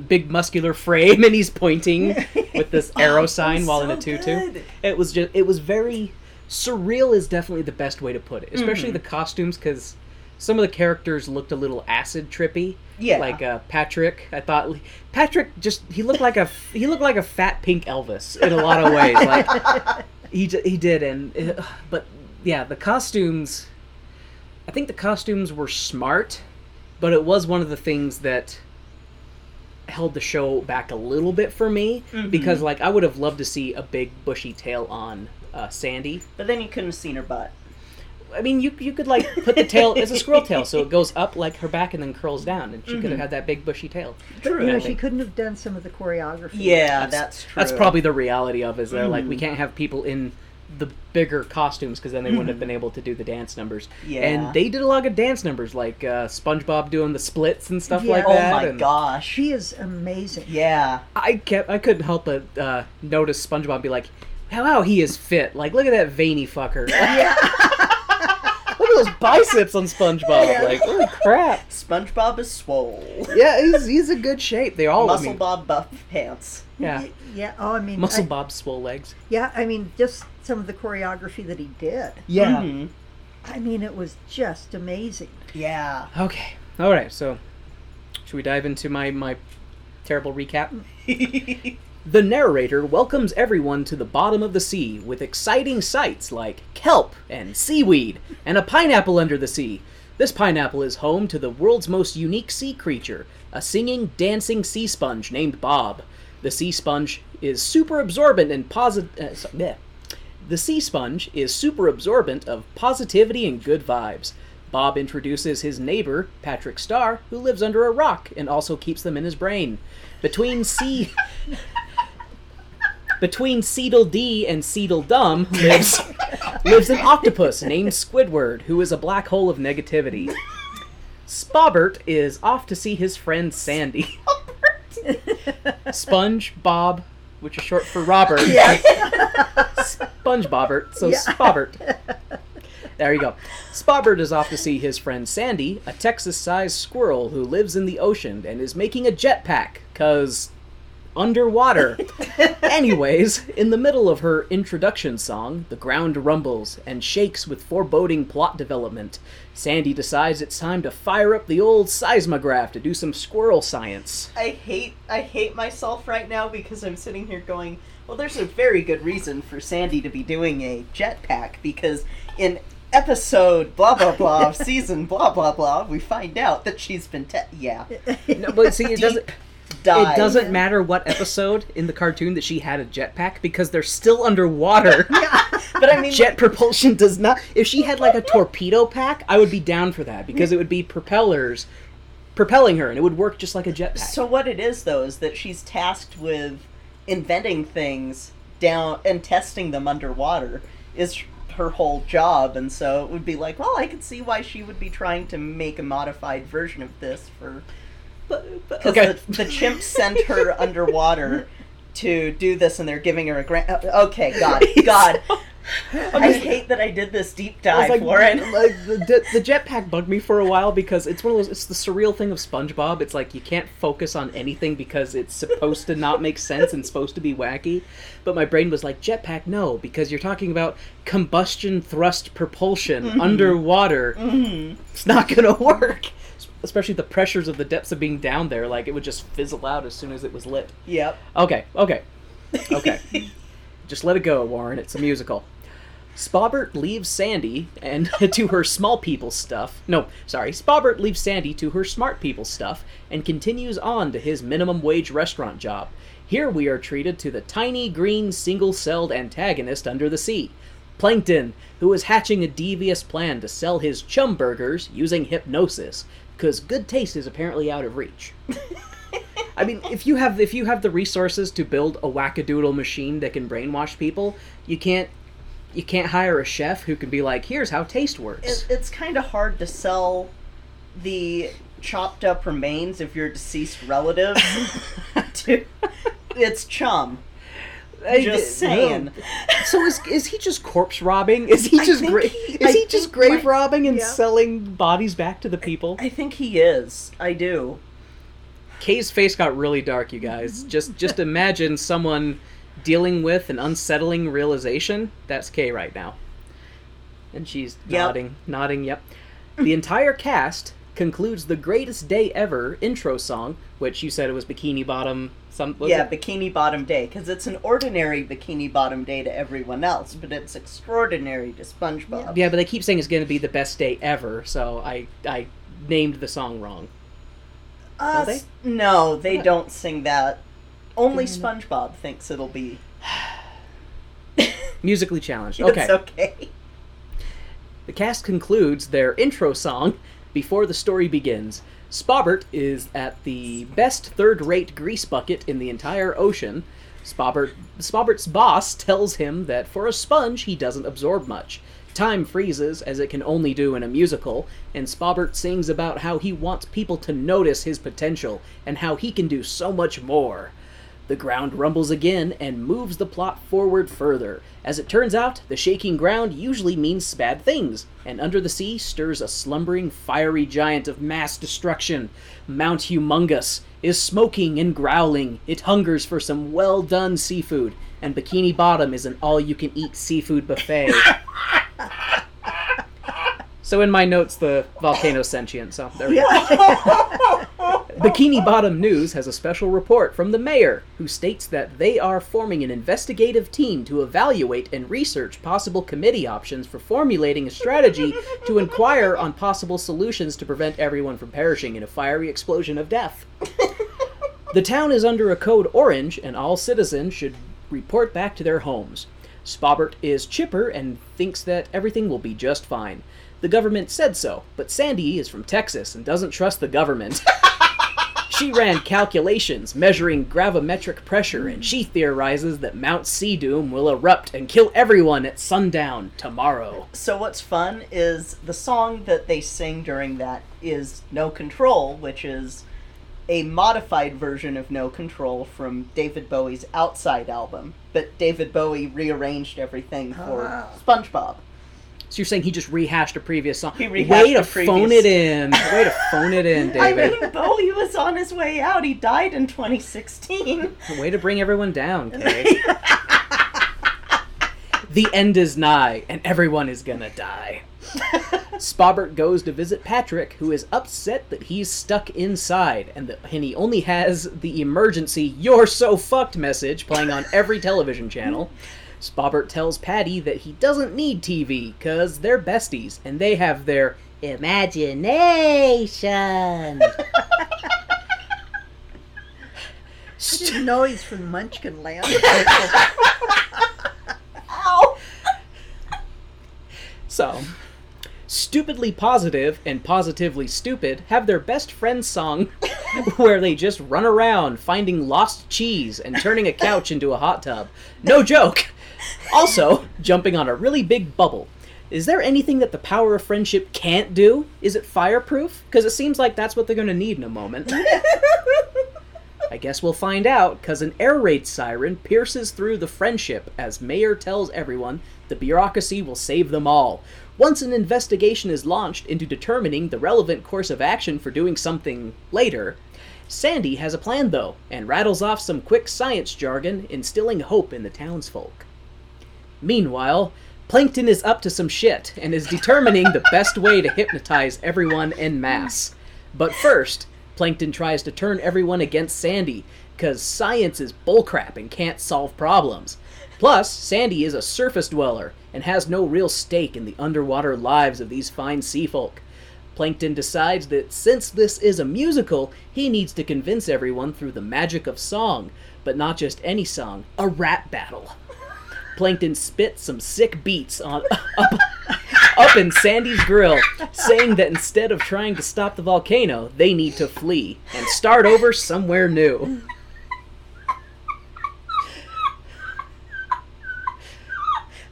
big muscular frame, and he's pointing with this arrow sign while in a tutu. good. It was just it was very surreal is definitely the best way to put it, especially Mhm. the costumes because some of the characters looked a little acid trippy. Yeah. like uh, Patrick. I thought Patrick just he looked like a he looked like a fat pink Elvis in a lot of ways. Like he he did, and uh, but yeah, the costumes. I think the costumes were smart, but it was one of the things that held the show back a little bit for me Mhm. because like I would have loved to see a big bushy tail on uh, Sandy. But then you couldn't have seen her butt. I mean, you you could like put the tail as a squirrel tail, so it goes up like her back and then curls down, and she could have had that big bushy tail. True. You know, she couldn't have done some of the choreography. Yeah, that's true. That's probably the reality of it. Is that like we Mhm. can't have people in the bigger costumes because then they wouldn't have been able to do the dance numbers. Yeah. And they did a lot of dance numbers, like uh, SpongeBob doing the splits and stuff Yeah. like Oh that. Oh my and gosh. She is amazing. Yeah. I kept I couldn't help but uh, notice SpongeBob be like, "Wow, he is fit! Like, look at that veiny fucker! Yeah. look at those biceps on SpongeBob! Yeah. Like, holy crap! SpongeBob is swole. Yeah, he's he's in good shape. They all I Muscle mean, Bob buff pants. Yeah, Yeah. Oh, I mean, Muscle I- Bob swole legs. Yeah, I mean, just some of the choreography that he did. Yeah. Mhm. I mean, it was just amazing. Yeah. Okay. All right. So, should we dive into my my terrible recap? The narrator welcomes everyone to the bottom of the sea with exciting sights like kelp and seaweed and a pineapple under the sea. This pineapple is home to the world's most unique sea creature, a singing, dancing sea sponge named Bob. The sea sponge is super absorbent and positive. Uh, the sea sponge is super absorbent of positivity and good vibes. Bob introduces his neighbor, Patrick Star, who lives under a rock and also keeps them in his brain. Between sea. Between Seedle D and Seedle Dum lives lives an octopus named Squidward, who is a black hole of negativity. Spobbert is off to see his friend Sandy. Sponge Bob, which is short for Robert. Sponge Bobbert, so Yeah. Spobbert. There you go. Spobbert is off to see his friend Sandy, a Texas-sized squirrel who lives in the ocean and is making a jetpack, cause underwater. Anyways, in the middle of her introduction song, the ground rumbles and shakes with foreboding plot development. Sandy decides it's time to fire up the old seismograph to do some squirrel science. I hate I hate myself right now because I'm sitting here going, well, there's a very good reason for Sandy to be doing a jetpack because in episode blah blah blah of season blah blah blah we find out that she's been te- yeah No, but see, it doesn't. It doesn't matter what episode in the cartoon that she had a jetpack because they're still underwater. but I mean Jet propulsion does not. If she had like a torpedo pack, I would be down for that because it would be propellers propelling her and it would work just like a jetpack. So what it is though is that she's tasked with inventing things down and testing them underwater is her whole job and so it would be like, well, I could see why she would be trying to make a modified version of this for but Okay. the, the chimps sent her underwater to do this and they're giving her a grant. uh, Okay, God, God. I hate that I did this deep dive, like, Warren. like, the, the jetpack bugged me for a while because it's one of those. It's the surreal thing of SpongeBob. It's like you can't focus on anything because it's supposed to not make sense and supposed to be wacky. But my brain was like, jetpack, no, because you're talking about combustion thrust propulsion underwater. It's not gonna work. Especially the pressures of the depths of being down there, like it would just fizzle out as soon as it was lit. Yep. Okay, okay, okay. Just let it go, Warren. It's a musical. Spobbert leaves Sandy and to her small people stuff. No, sorry. Spobbert leaves Sandy to her smart people stuff and continues on to his minimum wage restaurant job. Here we are treated to the tiny green single-celled antagonist under the sea, Plankton, who is hatching a devious plan to sell his chum burgers using hypnosis, because good taste is apparently out of reach. I mean, if you have if you have the resources to build a wackadoodle machine that can brainwash people, you can't you can't hire a chef who can be like, "Here's how taste works." It, it's kind of hard to sell the chopped up remains of your deceased relative to its chum. I- Just no. saying. So is is he just corpse robbing? Is he just gra- he- is I he just grave my- robbing and yeah. selling bodies back to the people? I think he is. I do. Kay's face got really dark, you guys. Just just imagine someone dealing with an unsettling realization. That's Kay right now. And she's Yep. nodding, nodding, yep. The entire cast concludes the greatest day ever intro song, which you said it was Bikini Bottom some was yeah, it? Bikini Bottom Day, because it's an ordinary Bikini Bottom Day to everyone else, but it's extraordinary to SpongeBob. Yeah, but they keep saying it's going to be the best day ever, so I I named the song wrong. Uh, they? No, they What? don't sing that. Only SpongeBob thinks it'll be. Musically challenged. It's Okay. okay. The cast concludes their intro song before the story begins. Spobbert is at the best third-rate grease bucket in the entire ocean. Spobbert, Spobbert's boss tells him that for a sponge he doesn't absorb much. Time freezes, as it can only do in a musical, and Spobbert sings about how he wants people to notice his potential and how he can do so much more. The ground rumbles again and moves the plot forward further. As it turns out, the shaking ground usually means bad things, and under the sea stirs a slumbering, fiery giant of mass destruction. Mount Humongous is smoking and growling. It hungers for some well done seafood, and Bikini Bottom is an all you can eat seafood buffet. so, in my notes, the volcano sentient, so there we go. Bikini Bottom News has a special report from the mayor, who states that they are forming an investigative team to evaluate and research possible committee options for formulating a strategy to inquire on possible solutions to prevent everyone from perishing in a fiery explosion of death. The town is under a code orange, and all citizens should report back to their homes. Spobbert is chipper and thinks that everything will be just fine. The government said so, but Sandy is from Texas and doesn't trust the government. She ran calculations measuring gravimetric pressure, and she theorizes that Mount Seadoom will erupt and kill everyone at sundown tomorrow. So what's fun is the song that they sing during that is No Control, which is a modified version of No Control from David Bowie's Outside album. But David Bowie rearranged everything for Ah. SpongeBob. So you're saying he just rehashed a previous song? He rehashed Way to previous- phone it in. Way to phone it in, David. I mean, Bowie was on his way out. He died in 2016. Way to bring everyone down, Kay. the end is nigh, and everyone is gonna die. Spobbert goes to visit Patrick, who is upset that he's stuck inside, and, that, and he only has the emergency "You're so fucked" message playing on every television channel. Spobbert tells Patty that he doesn't need TV because they're besties and they have their imagination. I didn't know he's from Munchkin Land. Ow! So, Stupidly Positive and Positively Stupid have their best friend song where they just run around finding lost cheese and turning a couch into a hot tub. No joke! Also, jumping on a really big bubble. Is there anything that the power of friendship can't do? Is it fireproof? Because it seems like that's what they're going to need in a moment. I guess we'll find out, because an air raid siren pierces through the friendship as Mayor tells everyone the bureaucracy will save them all. Once an investigation is launched into determining the relevant course of action for doing something later, Sandy has a plan though, and rattles off some quick science jargon, instilling hope in the townsfolk. Meanwhile, Plankton is up to some shit and is determining the best way to hypnotize everyone en masse. But first, Plankton tries to turn everyone against Sandy, because science is bullcrap and can't solve problems. Plus, Sandy is a surface dweller and has no real stake in the underwater lives of these fine sea folk. Plankton decides that since this is a musical, he needs to convince everyone through the magic of song, but not just any song, a rap battle. Plankton spits some sick beats on up, up in Sandy's grill, saying that instead of trying to stop the volcano, they need to flee and start over somewhere new.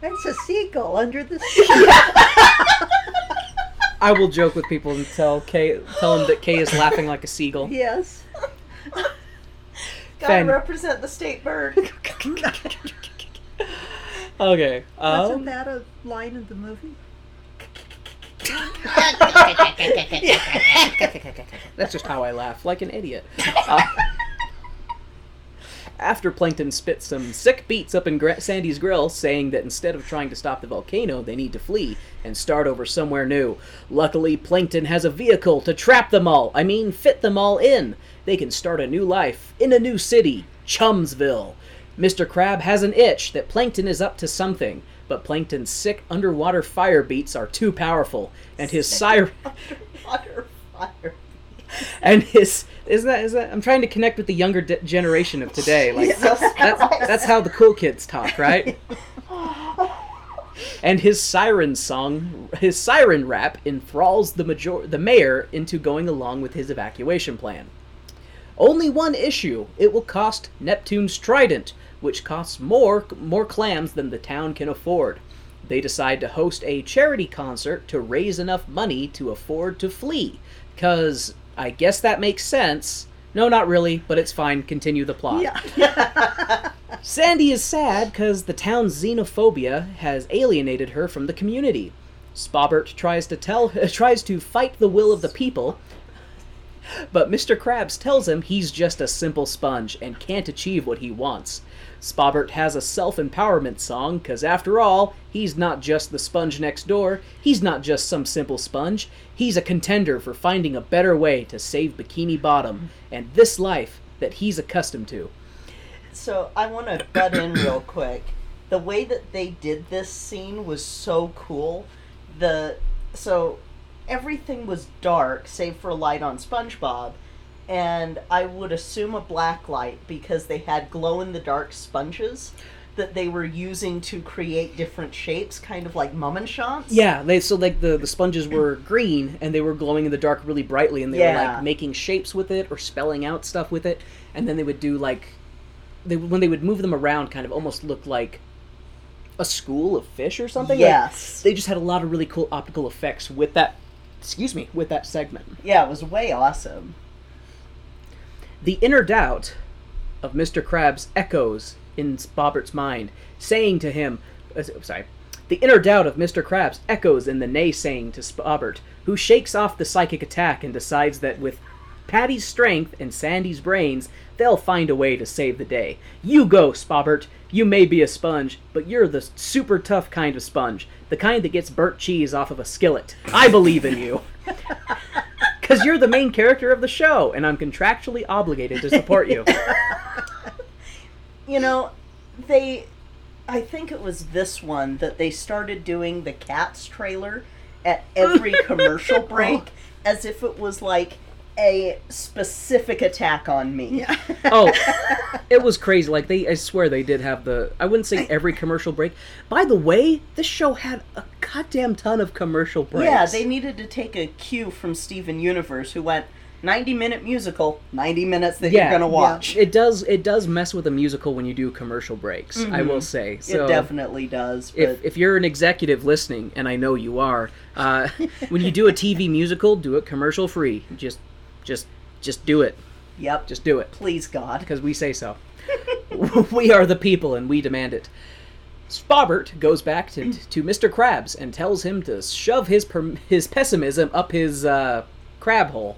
That's a seagull under the sea. I will joke with people and tell Kay, tell them that Kay is laughing like a seagull. yes. Gotta Fan- represent the state bird. Okay. Wasn't Um, that a line in the movie? That's just how I laugh, like an idiot. Uh, after Plankton spits some sick beats up in Gra- Sandy's grill, saying that instead of trying to stop the volcano, they need to flee and start over somewhere new. Luckily, Plankton has a vehicle to trap them all. I mean, fit them all in. They can start a new life in a new city, Chumsville. Mr. Crab has an itch that Plankton is up to something, but Plankton's sick underwater fire beats are too powerful, and his siren Water fire. and his is that is that I'm trying to connect with the younger de- generation of today. Like that's that's how the cool kids talk, right? and his siren song, his siren rap enthralls the major the mayor into going along with his evacuation plan. Only one issue: it will cost Neptune's trident, which costs more more clams than the town can afford. They decide to host a charity concert to raise enough money to afford to flee. Cause I guess that makes sense. No, not really, but it's fine. Continue the plot. Yeah. Sandy is sad because the town's xenophobia has alienated her from the community. Spobbert tries to tell tries to fight the will of the people, but Mr. Krabs tells him he's just a simple sponge and can't achieve what he wants. Spobbert has a self-empowerment song cuz after all, he's not just the sponge next door, he's not just some simple sponge, he's a contender for finding a better way to save Bikini Bottom and this life that he's accustomed to. So I want to butt in real quick. The way that they did this scene was so cool. The so everything was dark save for light on SpongeBob, and I would assume a black light because they had glow in the dark sponges that they were using to create different shapes, kind of like mummenschanz. Yeah, they so like the the sponges were green and they were glowing in the dark really brightly, and they were like making shapes with it or spelling out stuff with it, and then they would do like they when they would move them around, kind of almost looked like a school of fish or something. Like, Yes. they just had a lot of really cool optical effects with that. Excuse me, with that segment. yeah, it was way awesome. The inner doubt of Mr. Krabs echoes in Bobbert's mind, saying to him, uh, sorry, The inner doubt of Mr. Krabs echoes in the naysaying to Spobbert, who shakes off the psychic attack and decides that with Patty's strength and Sandy's brains, they'll find a way to save the day. You go, Spobbert. You may be a sponge, but you're the super tough kind of sponge, the kind that gets burnt cheese off of a skillet. I believe in you. Because you're the main character of the show, and I'm contractually obligated to support you. You know, they. I think it was this one that they started doing the Cats trailer at every commercial break oh. as if it was like a specific attack on me. Yeah. oh, it was crazy. Like they, I swear they did have the. I wouldn't say every commercial break. By the way, this show had a goddamn ton of commercial breaks. Yeah, they needed to take a cue from Steven Universe, who went 90 minute musical, 90 minutes that Yeah, you're gonna watch. It does. It does mess with a musical when you do commercial breaks. I will say. So it definitely does. But If, if you're an executive listening, and I know you are, uh, when you do a TV musical, do it commercial free. Just, just, just do it. yep, Just do it. please God. because we say so. we are the people and we demand it. Spobbert goes back to, to Mr. Krabs and tells him to shove his per- his pessimism up his uh, crab hole.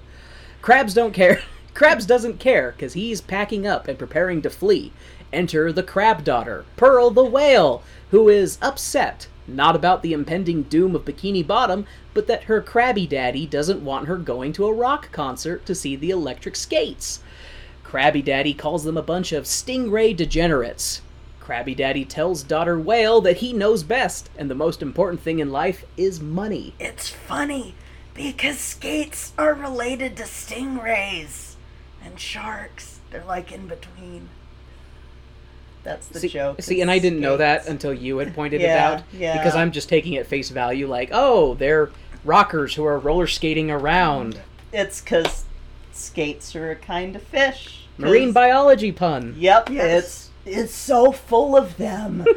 Krabs don't care. Krabs doesn't care because he's packing up and preparing to flee. Enter the crab daughter, Pearl the whale, who is upset not about the impending doom of Bikini Bottom, but that her crabby daddy doesn't want her going to a rock concert to see the electric skates. Krabby Daddy calls them a bunch of stingray degenerates. Krabby Daddy tells daughter Whale that he knows best, and the most important thing in life is money. It's funny because skates are related to stingrays and sharks. They're like in between. That's the See, joke. see, and I didn't know that until you had pointed it out. yeah. Because I'm just taking it face value, like, oh, they're rockers who are roller skating around. It's because skates are a kind of fish. Marine biology pun. Yep, Yes. it's it's so full of them.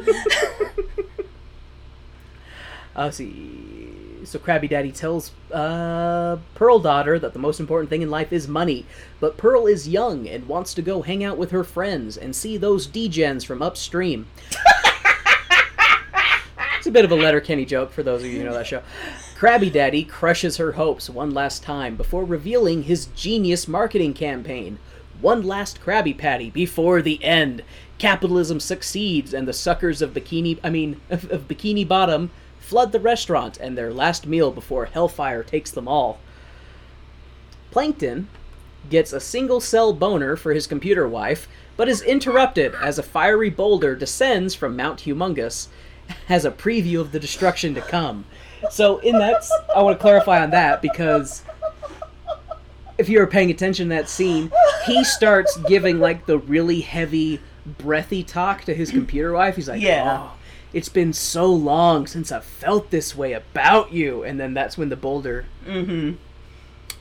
Uh, see. So Krabby Daddy tells uh, Pearl Daughter that the most important thing in life is money, but Pearl is young and wants to go hang out with her friends and see those degens from upstream. it's a bit of a Letterkenny joke for those of you who know that show. Krabby Daddy crushes her hopes one last time before revealing his genius marketing campaign. One last Krabby Patty before the end. Capitalism succeeds, and the suckers of Bikini, I mean, of, of Bikini Bottom, flood the restaurant and their last meal before Hellfire takes them all. Plankton gets a single cell boner for his computer wife, but is interrupted as a fiery boulder descends from Mount Humongous as a preview of the destruction to come. So, in that, I want to clarify on that because if you were paying attention to that scene, he starts giving like the really heavy, breathy talk to his computer wife. He's like, Yeah. "Oh, it's been so long since I've felt this way about you," and then that's when the boulder. mm-hmm.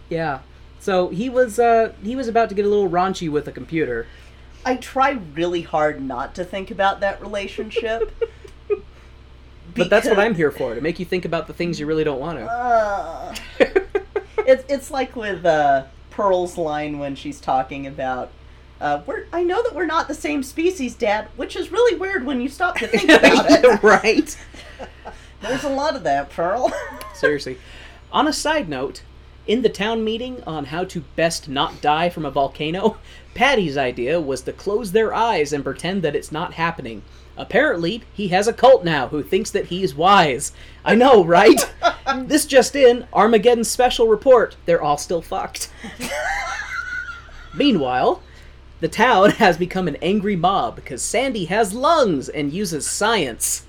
Yeah. So he was uh he was about to get a little raunchy with a computer. I try really hard not to think about that relationship. But that's what I'm here for, to make you think about the things you really don't want to. Uh, it's it's like with uh, Pearl's line when she's talking about. Uh, we're, I know that we're not the same species, Dad, which is really weird when you stop to think about it. right. There's a lot of that, Pearl. Seriously. On a side note, in the town meeting on how to best not die from a volcano, Patty's idea was to close their eyes and pretend that it's not happening. Apparently, he has a cult now who thinks that he's wise. I know, right? this just in Armageddon special report. They're all still fucked. Meanwhile, the town has become an angry mob because Sandy has lungs and uses science.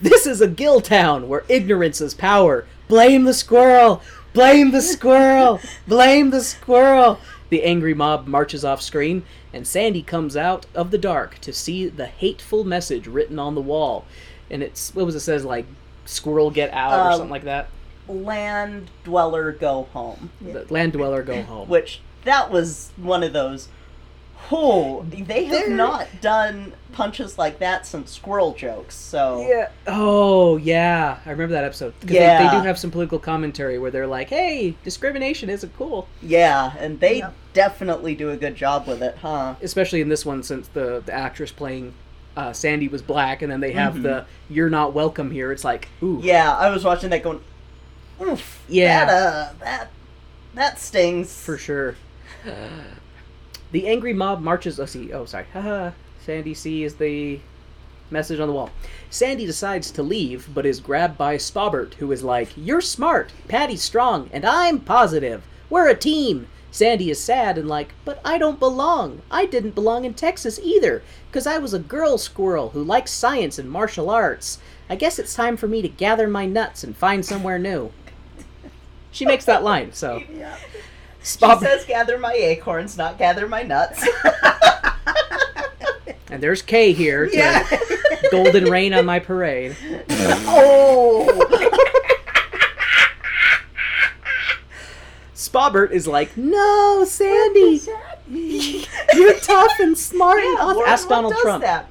This is a gill town where ignorance is power. Blame the squirrel! Blame the squirrel! Blame the squirrel! The angry mob marches off screen, and Sandy comes out of the dark to see the hateful message written on the wall. And it's, what was it says, like, squirrel get out or Um, something like that? Land dweller, go home. The land dweller go home. Which that was one of those. Oh, they have They're- not done punches like that since squirrel jokes. So Yeah. Oh, yeah. I remember that episode. Because they, Yeah. they do have some political commentary where they're like, hey, discrimination isn't cool. yeah, and they Yep. definitely do a good job with it, huh? Especially in this one, since the, the actress playing uh, Sandy was black, and then they have the "You're not welcome here." It's like, ooh, Yeah, I was watching that going, oof. Yeah. That, uh, that, that stings. for sure. the angry mob marches. Let's see. Oh, sorry. Haha. Sandy sees the message on the wall. Sandy decides to leave, but is grabbed by Spobbert, who is like, You're smart, Patty's strong, and I'm positive. We're a team. Sandy is sad and like, But I don't belong. I didn't belong in Texas either, because I was a girl squirrel who likes science and martial arts. I guess it's time for me to gather my nuts and find somewhere new. She makes that line, so. Yeah. She says, gather my acorns, not gather my nuts. And there's Kay here yeah. golden rain on my parade. oh. Spobbert is like, no, Sandy, you're tough and smart and awesome. Ask what Donald Trump. That?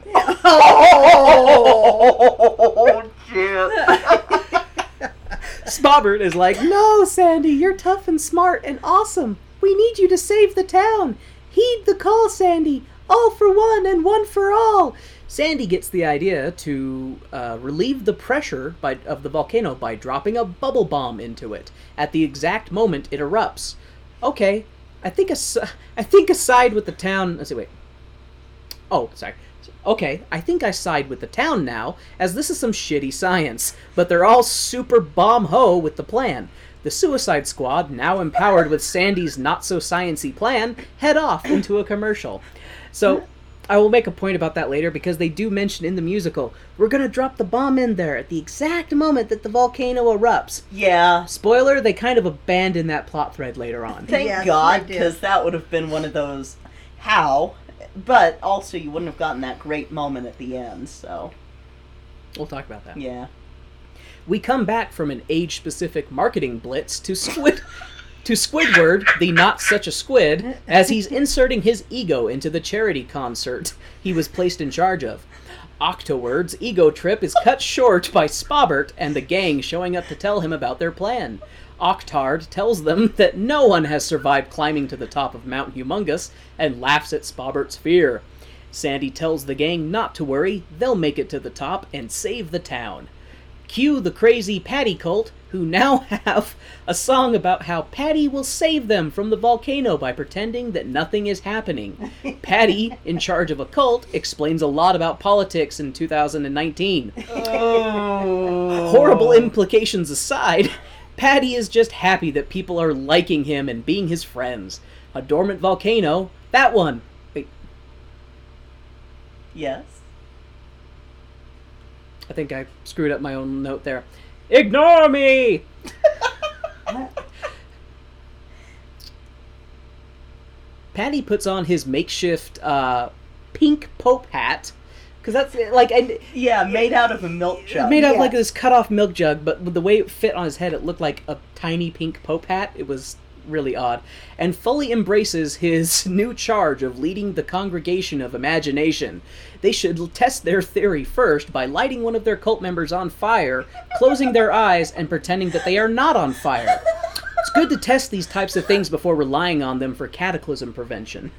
Oh, shit. Spobbert is like, no, Sandy, you're tough and smart and awesome. We need you to save the town. Heed the call, Sandy. All for one and one for all. Sandy gets the idea to uh, relieve the pressure by, of the volcano by dropping a bubble bomb into it at the exact moment it erupts. Okay, I think as- I think aside with the town. Let's see, wait. Oh, sorry. Okay, I think I side with the town now, as this is some shitty science, but they're all super bomb ho with the plan. The Suicide Squad, now empowered with Sandy's not so sciency plan, head off into a commercial. So, I will make a point about that later because they do mention in the musical, we're gonna drop the bomb in there at the exact moment that the volcano erupts. Yeah. Spoiler, they kind of abandon that plot thread later on. Thank Yes, God, because that would have been one of those. How? But also, you wouldn't have gotten that great moment at the end. So We'll talk about that. yeah. we come back from an age-specific marketing blitz to Squid to Squidward, the not such a squid, as he's inserting his ego into the charity concert he was placed in charge of. Octoward's ego trip is cut short by Spobbert and the gang showing up to tell him about their plan. Octard tells them that no one has survived climbing to the top of Mount Humongous and laughs at Spobbert's fear. Sandy tells the gang not to worry, they'll make it to the top and save the town. Cue the crazy Patty cult, who now have a song about how Patty will save them from the volcano by pretending that nothing is happening. Patty, in charge of a cult, explains a lot about politics in 2019. Oh. Horrible implications aside, Patty is just happy that people are liking him and being his friends. A dormant volcano, that one. Wait, Yes. I think I screwed up my own note there. Ignore me! Patty puts on his makeshift uh, pink Pope hat. Because that's like, and Yeah, made out of a milk jug. made out of Yeah. like this cut off milk jug, but with the way it fit on his head, it looked like a tiny pink Pope hat. It was really odd. And fully embraces his new charge of leading the congregation of imagination. They should test their theory first by lighting one of their cult members on fire, closing their eyes, and pretending that they are not on fire. It's good to test these types of things before relying on them for cataclysm prevention.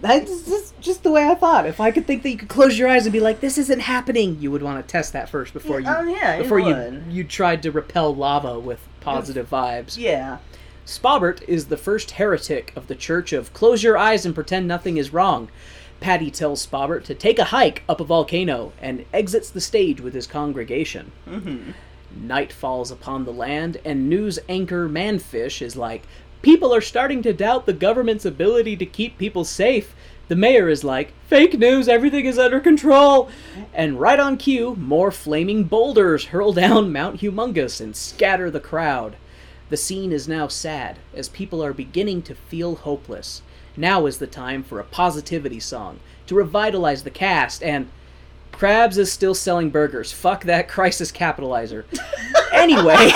That's just, just the way I thought. If I could think that you could close your eyes and be like, "This isn't happening," you would want to test that first before you, Oh, yeah, before you you tried to repel lava with positive vibes. Yeah. Spobbert is the first heretic of the Church of Close Your Eyes and Pretend Nothing is Wrong. Patty tells Spobbert to take a hike up a volcano and exits the stage with his congregation. Mm-hmm. Night falls upon the land, and news anchor Manfish is like, People are starting to doubt the government's ability to keep people safe. The mayor is like, Fake news, everything is under control. And right on cue, more flaming boulders hurl down Mount Humongous and scatter the crowd. The scene is now sad, as people are beginning to feel hopeless. Now is the time for a positivity song, to revitalize the cast, and. Krabs is still selling burgers. Fuck that crisis capitalizer. anyway.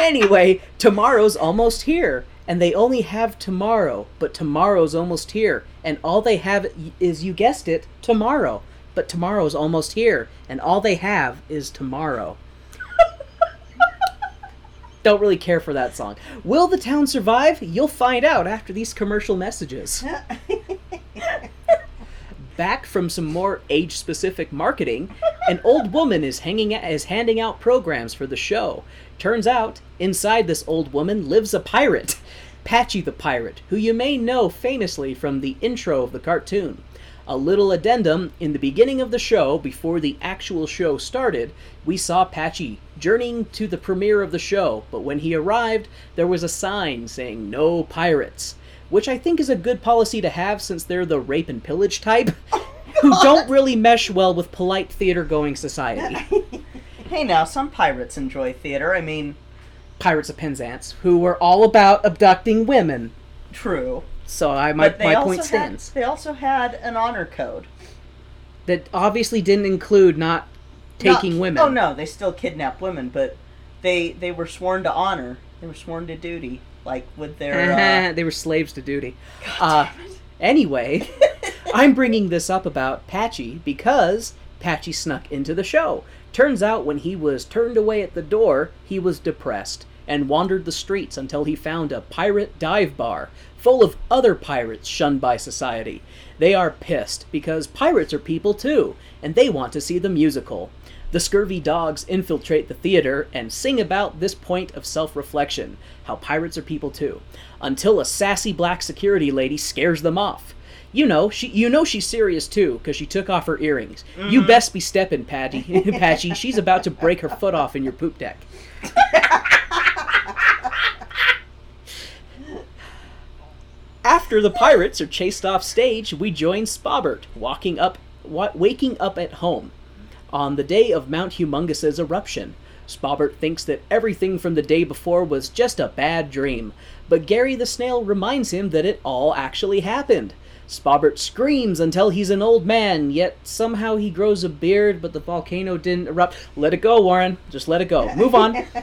Anyway, tomorrow's almost here. And they only have tomorrow, but tomorrow's almost here. And all they have is, you guessed it, tomorrow. But tomorrow's almost here. And all they have is tomorrow. don't really care for that song. Will the town survive? You'll find out after these commercial messages. Back from some more age-specific marketing, an old woman is hanging is handing out programs for the show. Turns out, inside this old woman lives a pirate, Patchy the pirate, who you may know famously from the intro of the cartoon. A little addendum in the beginning of the show, before the actual show started, we saw Patchy journeying to the premiere of the show, but when he arrived, there was a sign saying no pirates, which I think is a good policy to have since they're the rape and pillage type, who don't really mesh well with polite theater going society. Hey, now some pirates enjoy theater. I mean, Pirates of Penzance, who were all about abducting women. true. So I my, But they my also point had- stands. they also had an honor code. That obviously didn't include not taking Not- women. Oh no, they still kidnap women, but they they were sworn to honor. They were sworn to duty, like with their. Uh, they were slaves to duty. Uh, anyway, I'm bringing this up about Patchy because Patchy snuck into the show. Turns out when he was turned away at the door, he was depressed and wandered the streets until he found a pirate dive bar full of other pirates shunned by society. They are pissed because pirates are people too, and they want to see the musical. The scurvy dogs infiltrate the theater and sing about this point of self reflection how pirates are people too, until a sassy black security lady scares them off. You know, she you know she's serious too, because she took off her earrings. You mm-hmm. best be stepping, Patty Patchy. She's about to break her foot off in your poop deck. After the pirates are chased off stage, we join Spobbert walking up, wa- waking up at home. On the day of Mount Humongous's eruption, Spobbert thinks that everything from the day before was just a bad dream, but Gary the Snail reminds him that it all actually happened. Spobbert screams until he's an old man, yet somehow he grows a beard, but the volcano didn't erupt. Let it go, Warren. Just let it go. Move on.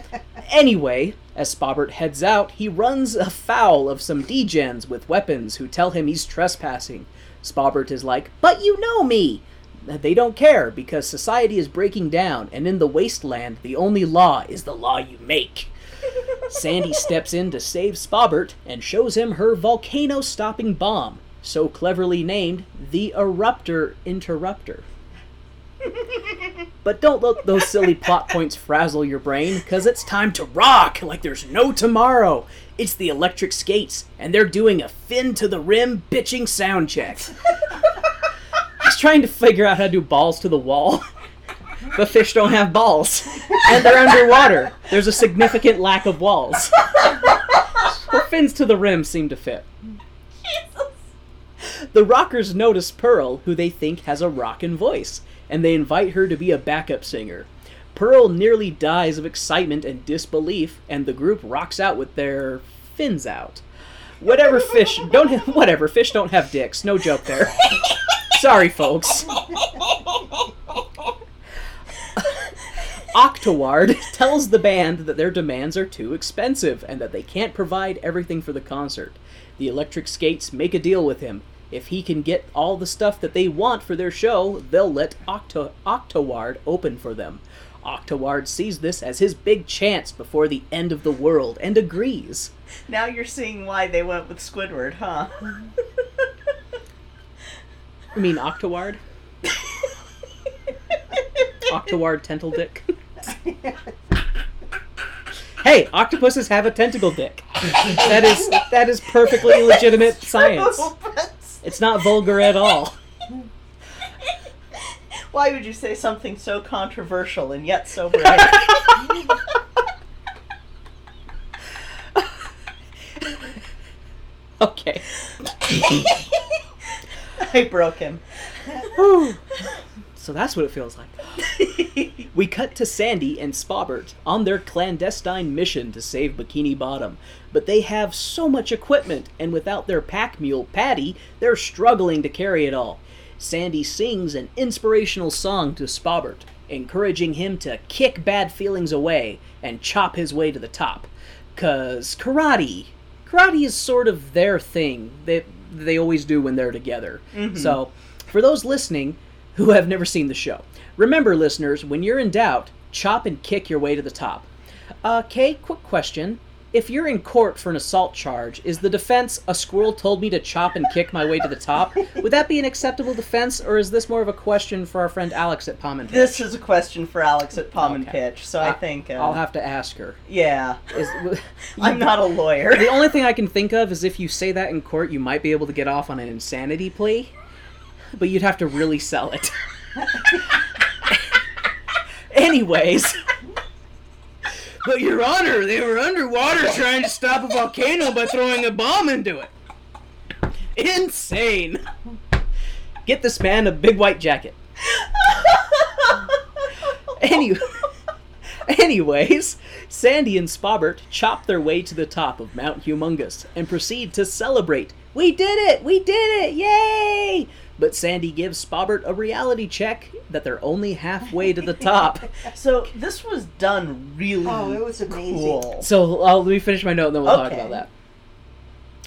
Anyway, as Spobbert heads out, he runs afoul of some degens with weapons who tell him he's trespassing. Spobbert is like, But you know me! They don't care because society is breaking down, and in the wasteland, the only law is the law you make. Sandy steps in to save Spobbert and shows him her volcano stopping bomb, so cleverly named the Eruptor Interrupter. But don't let those silly plot points frazzle your brain, because it's time to rock like there's no tomorrow. It's the Electric Skates, and they're doing a fin to the rim bitching sound check. I was trying to figure out how to do balls to the wall, but fish don't have balls, and they're underwater. There's a significant lack of walls. So fins to the rim seem to fit. The rockers notice Pearl, who they think has a rockin' voice, and they invite her to be a backup singer. Pearl nearly dies of excitement and disbelief, and the group rocks out with their fins out. Whatever fish don't ha- whatever fish don't have dicks. No joke there. Sorry, folks. Octoward tells the band that their demands are too expensive and that they can't provide everything for the concert. The Electric Skates make a deal with him. If he can get all the stuff that they want for their show, they'll let Octo- Octoward open for them. Octoward sees this as his big chance before the end of the world and agrees. Now you're seeing why they went with Squidward, huh? I mean, Octoward? Octoward Tentacle Dick? hey, octopuses have a tentacle dick. That is that is perfectly legitimate science. It's not vulgar at all. Why would you say something so controversial and yet so right? Okay. I broke him. So that's what it feels like. We cut to Sandy and Spobbert on their clandestine mission to save Bikini Bottom, but they have so much equipment, and without their pack mule, Patty, they're struggling to carry it all. Sandy sings an inspirational song to Spobbert, encouraging him to kick bad feelings away and chop his way to the top. Cause karate, karate is sort of their thing. They they always do when they're together. Mm-hmm. So, for those listening who have never seen the show, remember, listeners, when you're in doubt, chop and kick your way to the top. Uh, Kay, quick question. If you're in court for an assault charge, is the defense a squirrel told me to chop and kick my way to the top? Would that be an acceptable defense, or is this more of a question for our friend Alex at Palm and Pitch? This is a question for Alex at Palm and Pitch, so I I- think uh, I'll have to ask her. Yeah, Is, I'm not a lawyer. the only thing I can think of is if you say that in court, you might be able to get off on an insanity plea, but you'd have to really sell it. Anyways. But Your Honor, they were underwater trying to stop a volcano by throwing a bomb into it. Insane. Get this man a big white jacket. Anyway, anyways, Sandy and Spobbert chop their way to the top of Mount Humongous and proceed to celebrate. We did it! We did it! Yay! But Sandy gives Spobbert a reality check that they're only halfway to the top. So this was done really Oh, it was amazing. cool. So uh, let me finish my note and then we'll talk about that.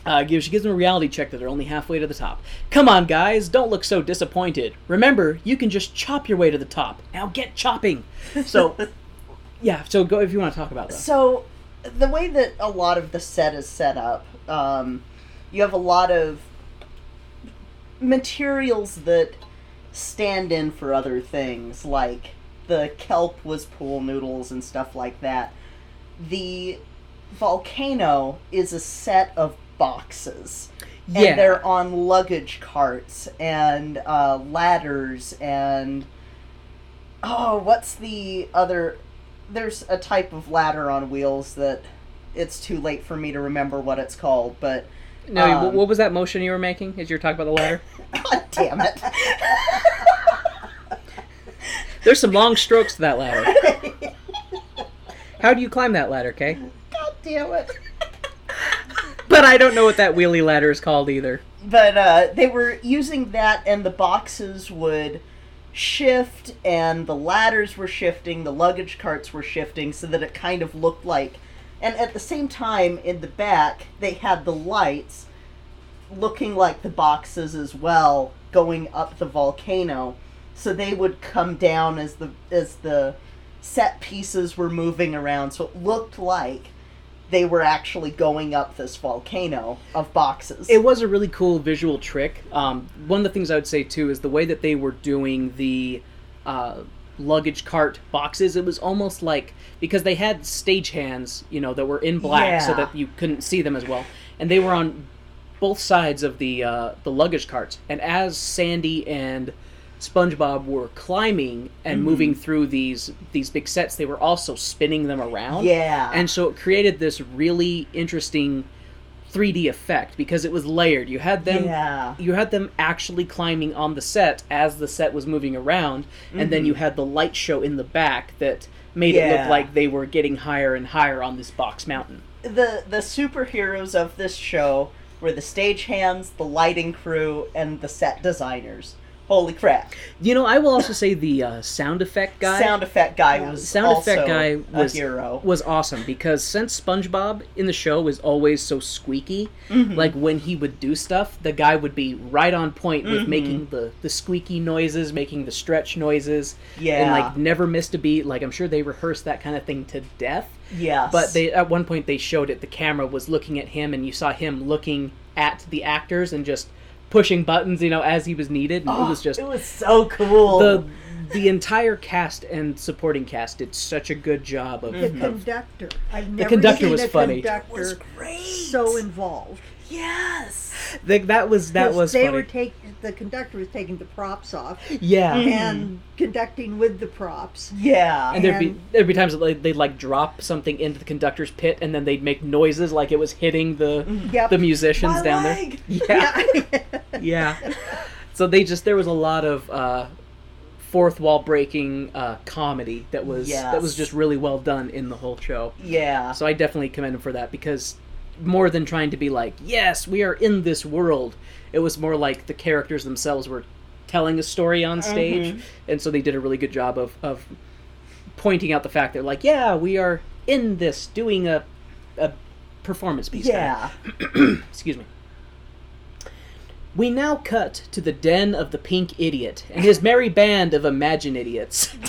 Uh, gives, she gives them a reality check that they're only halfway to the top. Come on, guys, don't look so disappointed. Remember, you can just chop your way to the top. Now get chopping. So, yeah. So go if you want to talk about that. So, the way that a lot of the set is set up, um, you have a lot of materials that stand in for other things, like the kelp was pool noodles and stuff like that. The volcano is a set of boxes. Yeah. And they're on luggage carts and uh, ladders and oh, what's the other? There's a type of ladder on wheels that it's too late for me to remember what it's called, but No, um, what- was that motion you were making as you were talking about the ladder? God damn it! There's some long strokes to that ladder. How do you climb that ladder, Kay? God damn it! But I don't know what that wheelie ladder is called either. But uh, they were using that, and the boxes would shift, and the ladders were shifting, the luggage carts were shifting, so that it kind of looked like. And at the same time, in the back, they had the lights looking like the boxes as well, going up the volcano. So they would come down as the as the set pieces were moving around. So it looked like they were actually going up this volcano of boxes. It was a really cool visual trick. Um, one of the things I would say too is the way that they were doing the uh, luggage cart boxes. It was almost like because they had stage hands, you know, that were in black so that you couldn't see them as well, and they were on both sides of the uh, the luggage carts. And as Sandy and SpongeBob were climbing and Mm-hmm. moving through these these big sets, they were also spinning them around. Yeah. And so it created this really interesting 3D effect because it was layered. You had them Yeah. you had them actually climbing on the set as the set was moving around and then you had the light show in the back that made it Mm-hmm. Look like they were getting higher and higher on this box mountain. the the superheroes of this show were the stagehands, the lighting crew, and the set designers. Holy crap! You know, I will also say the uh, sound effect guy Sound effect guy was sound effect guy was a hero. was awesome because since SpongeBob in the show is always so squeaky, Mm-hmm. like when he would do stuff, the guy would be right on point with Mm-hmm. making the the squeaky noises, making the stretch noises, yeah, and like never missed a beat. Like I'm sure they rehearsed that kind of thing to death. Yeah, But they at one point they showed it. The camera was looking at him, and you saw him looking at the actors and just pushing buttons, you know, as he was needed. And it was oh, just Oh, it was so cool. the the entire cast and supporting cast did such a good job of, The of conductor. I've never conductor seen was a funny. conductor was great. so involved. yes. the, that was that was they funny. were take the conductor was taking the props off yeah. and conducting with the props. Yeah. And there'd be there'd be times that like, they'd like drop something into the conductor's pit, and then they'd make noises like it was hitting the Yep. the musicians My down leg. there. Yeah, yeah. So they just there was a lot of uh, fourth wall breaking uh, comedy that was that was just really well done in the whole show. yeah. So I definitely commend him for that because more than trying to be like, yes, we are in this world, it was more like the characters themselves were telling a story on stage, Mm-hmm. and so they did a really good job of of pointing out the fact that like, yeah, we are in this doing a a performance piece. yeah. Excuse me. We now cut to the den of the pink idiot and his merry band of imagine idiots.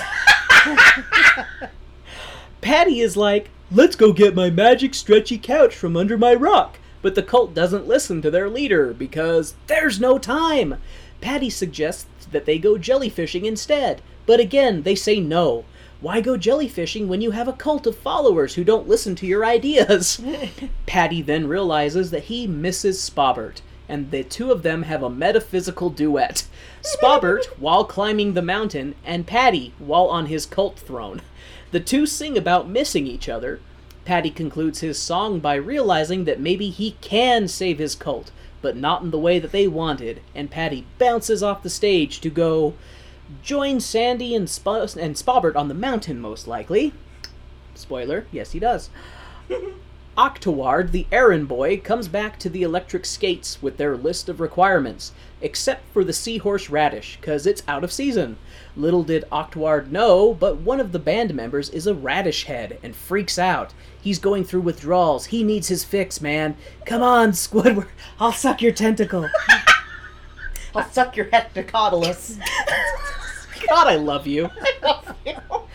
Patty is like, let's go get my magic stretchy couch from under my rock. But the cult doesn't listen to their leader because there's no time. Patty suggests that they go jellyfishing instead. But again, they say no. Why go jellyfishing when you have a cult of followers who don't listen to your ideas? Patty then realizes that he misses Spobbert, and the two of them have a metaphysical duet. Spobbert while climbing the mountain, and Patty while on his cult throne. The two sing about missing each other. Patty concludes his song by realizing that maybe he can save his cult, but not in the way that they wanted, and Patty bounces off the stage to go join Sandy and, Sp- and Spobbert on the mountain, most likely. Spoiler, yes, he does. Octoward, the errand boy, comes back to the electric skates with their list of requirements, except for the seahorse radish, because it's out of season. Little did Octoward know, but one of the band members is a radish head and freaks out. He's going through withdrawals. He needs his fix, man. Come on, Squidward. I'll suck your tentacle. I'll suck your hectocotylus. God, I love you.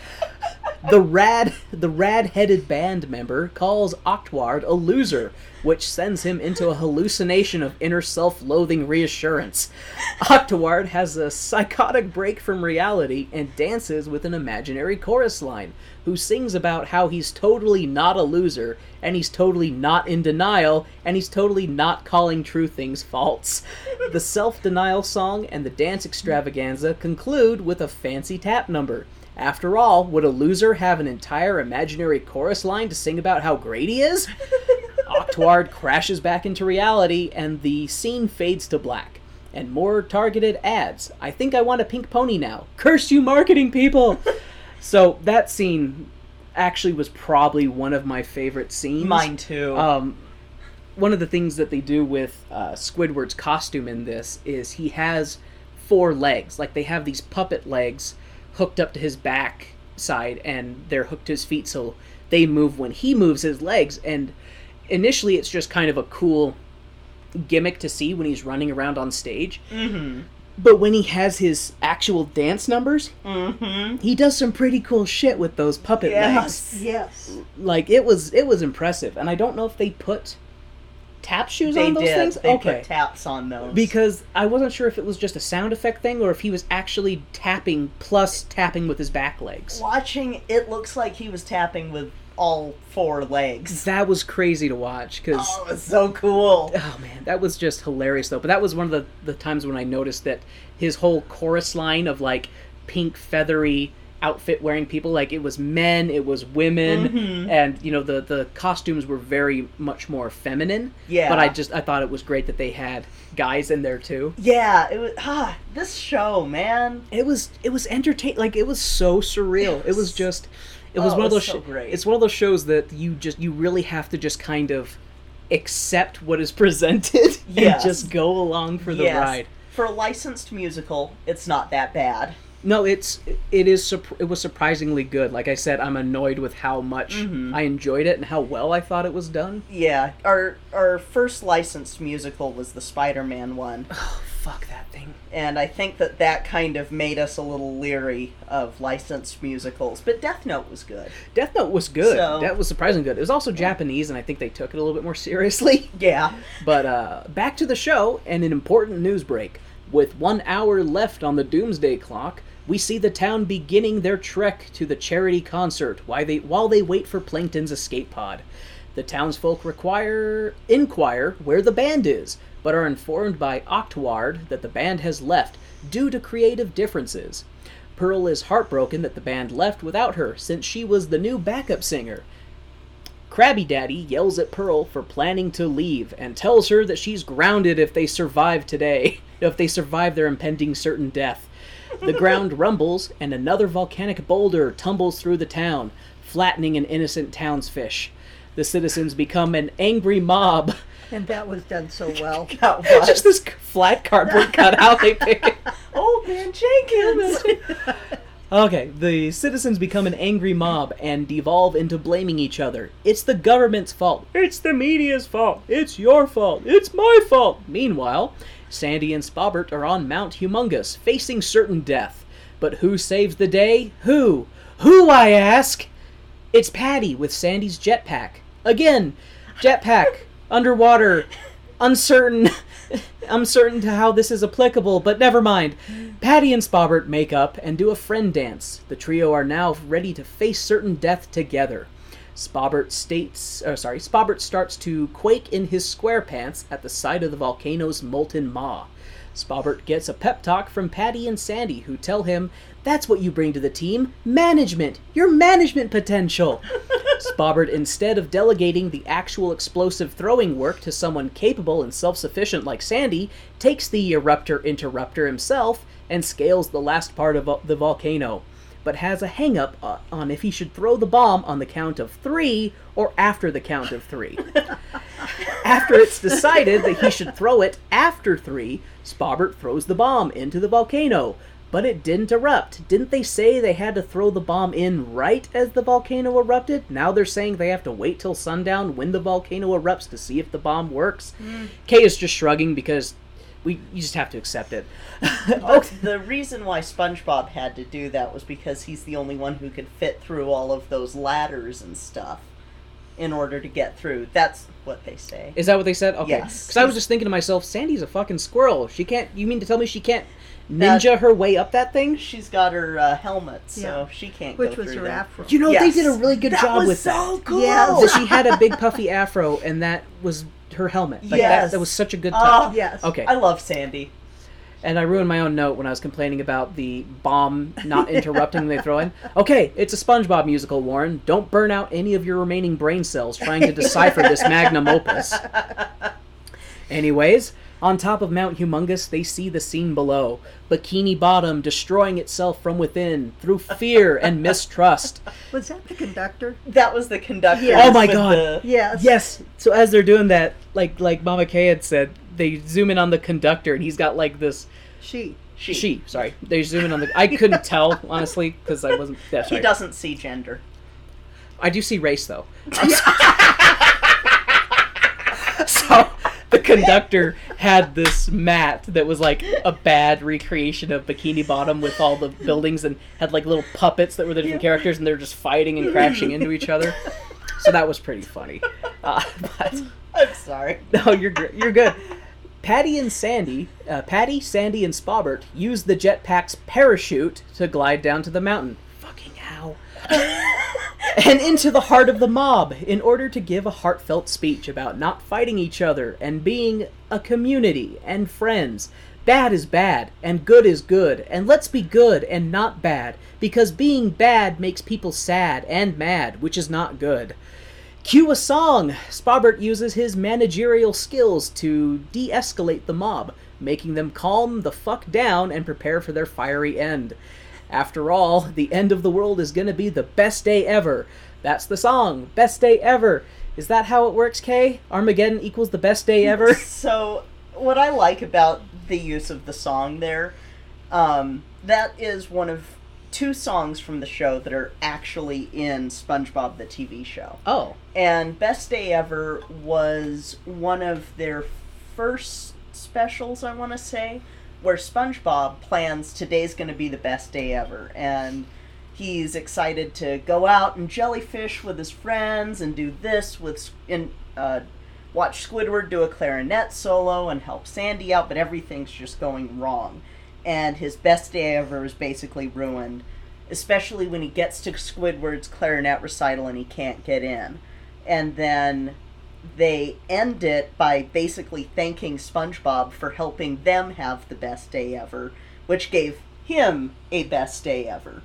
the rad the rad-headed band member calls Octward a loser, which sends him into a hallucination of inner self-loathing reassurance. Octward has a psychotic break from reality and dances with an imaginary chorus line, who sings about how he's totally not a loser, and he's totally not in denial, and he's totally not calling true things false. The self-denial song and the dance extravaganza conclude with a fancy tap number. After all, would a loser have an entire imaginary chorus line to sing about how great he is? Octward crashes back into reality, and the scene fades to black. And more targeted ads. I think I want a pink pony now. Curse you, marketing people! so that scene actually was probably one of my favorite scenes. Mine too. Um, one of the things that they do with uh, Squidward's costume in this is he has four legs. Like they have these puppet legs hooked up to his back side, and they're hooked to his feet, so they move when he moves his legs. And initially, it's just kind of a cool gimmick to see when he's running around on stage. mm-hmm. But when he has his actual dance numbers, Mm-hmm. he does some pretty cool shit with those puppet legs Yes. Yes. like it was it was impressive and i don't know if they put tap shoes They on those did. things They okay put taps on those. because i wasn't sure if it was just a sound effect thing or if he was actually tapping plus tapping with his back legs watching, it looks like he was tapping with all four legs. that was crazy to watch because Oh, it was so cool. oh man that was just hilarious though but that was one of the, the times when i noticed that his whole chorus line of like pink feathery outfit wearing people like it was men it was women Mhm. and you know the the costumes were very much more feminine Yeah. but i just i thought it was great that they had guys in there too Yeah, it was. Ah, this show, man. it was it was entertaining like it was so surreal it was just it was Oh, one of those so sh- great. it's one of those shows that you just you really have to just kind of accept what is presented Yes. and just go along for the Yes. ride For a licensed musical, it's not that bad. No it's it is it was surprisingly good like i said i'm annoyed with how much Mhm. i enjoyed it and how well i thought it was done Yeah, our our first licensed musical was the Spider-Man one, oh fuck that thing and I think that that kind of made us a little leery of licensed musicals. But Death Note was good. death note was good So- that was surprisingly good it was also japanese and i think they took it a little bit more seriously Yeah. But uh, back to the show and an important news break. With one hour left on the doomsday clock, we see the town beginning their trek to the charity concert while they, while they wait for Plankton's escape pod. The townsfolk require inquire where the band is, but are informed by Octward that the band has left due to creative differences. Pearl is heartbroken that the band left without her since she was the new backup singer. Krabby Daddy yells at Pearl for planning to leave and tells her that she's grounded if they survive today, if they survive their impending certain death. The ground rumbles and another volcanic boulder tumbles through the town, flattening an innocent townsfish. The citizens become an angry mob. And that was done so well. That was just this flat cardboard cutout they pick. Old Man Jenkins. Okay, the citizens become an angry mob and devolve into blaming each other. It's the government's fault. It's the media's fault. It's your fault. It's my fault. Meanwhile, Sandy and Spobbert are on Mount Humongous, facing certain death. But who saves the day? Who? Who, I ask? It's Patty with Sandy's jetpack. Again, jetpack, underwater, uncertain. uncertain to how this is applicable, but never mind. Patty and Spobbert make up and do a friend dance. The trio are now ready to face certain death together. Spobbert states, uh, sorry, Spobbert starts to quake in his square pants at the sight of the volcano's molten maw. Spobbert gets a pep talk from Patty and Sandy, who tell him, That's what you bring to the team management! Your management potential! Spobbert, instead of delegating the actual explosive throwing work to someone capable and self sufficient like Sandy, takes the eruptor interrupter himself and scales the last part of the volcano, but has a hang up uh, on if he should throw the bomb on the count of three or after the count of three. After it's decided that he should throw it after three, Spobbert throws the bomb into the volcano. But it didn't erupt. Didn't they say they had to throw the bomb in right as the volcano erupted? Now they're saying they have to wait till sundown when the volcano erupts to see if the bomb works. Kay is just shrugging because we you just have to accept it. But the reason why SpongeBob had to do that was because he's the only one who could fit through all of those ladders and stuff in order to get through. That's what they say. Is that what they said? Okay. Yes. Because I was just thinking to myself, Sandy's a fucking squirrel. She can't. You mean to tell me she can't ninja her way up that thing? She's got her uh, helmet, so Yeah. she can't Which go was through her that. afro. You know, Yes. they did a really good That job was with so that. cool. Yes. That she had a big puffy afro, and that was her helmet. Like Yes. that was such a good Oh, touch. Yes. Okay. I love Sandy. And I ruined my own note when I was complaining about the bomb not interrupting when they throw in. Okay, it's a SpongeBob musical, Warren. Don't burn out any of your remaining brain cells trying to decipher this magnum opus. Anyways, on top of Mount Humongous, they see the scene below Bikini Bottom destroying itself from within through fear and mistrust. Was that the conductor? That was the conductor. Yes. Oh my God. the- Yes. Yes. So as they're doing that, like like Mama Kay had said, they zoom in on the conductor, and he's got like this She. She. she. Sorry, they zoom in on the. I couldn't tell honestly because I wasn't. Yeah, He doesn't see gender. I do see race though. the conductor had this mat that was like a bad recreation of Bikini Bottom with all the buildings and had like little puppets that were the different characters and they're just fighting and crashing into each other. So that was pretty funny. Uh, but I'm sorry. no, you're you're good. Patty and Sandy, uh, Patty, Sandy, and Spobbert use the jetpack's parachute to glide down to the mountain. Fucking how? And into the heart of the mob in order to give a heartfelt speech about not fighting each other and being a community and friends. Bad is bad and good is good, and let's be good and not bad because being bad makes people sad and mad, which is not good. Cue a song! Spobbert uses his managerial skills to de escalate the mob, making them calm the fuck down and prepare for their fiery end. After all, the end of the world is gonna be the best day ever. That's the song, best day ever. Is that how it works, Kay? Armageddon equals the best day ever? So, what I like about the use of the song there, um, that is one of two songs from the show that are actually in SpongeBob the TV show. Oh. And Best Day Ever was one of their first specials, I want to say, where SpongeBob plans today's going to be the best day ever. And he's excited to go out and jellyfish with his friends and do this with, and uh, watch Squidward do a clarinet solo and help Sandy out, but everything's just going wrong. And his best day ever is basically ruined, especially when he gets to Squidward's clarinet recital and he can't get in and then they end it by basically thanking SpongeBob for helping them have the best day ever, which gave him a best day ever.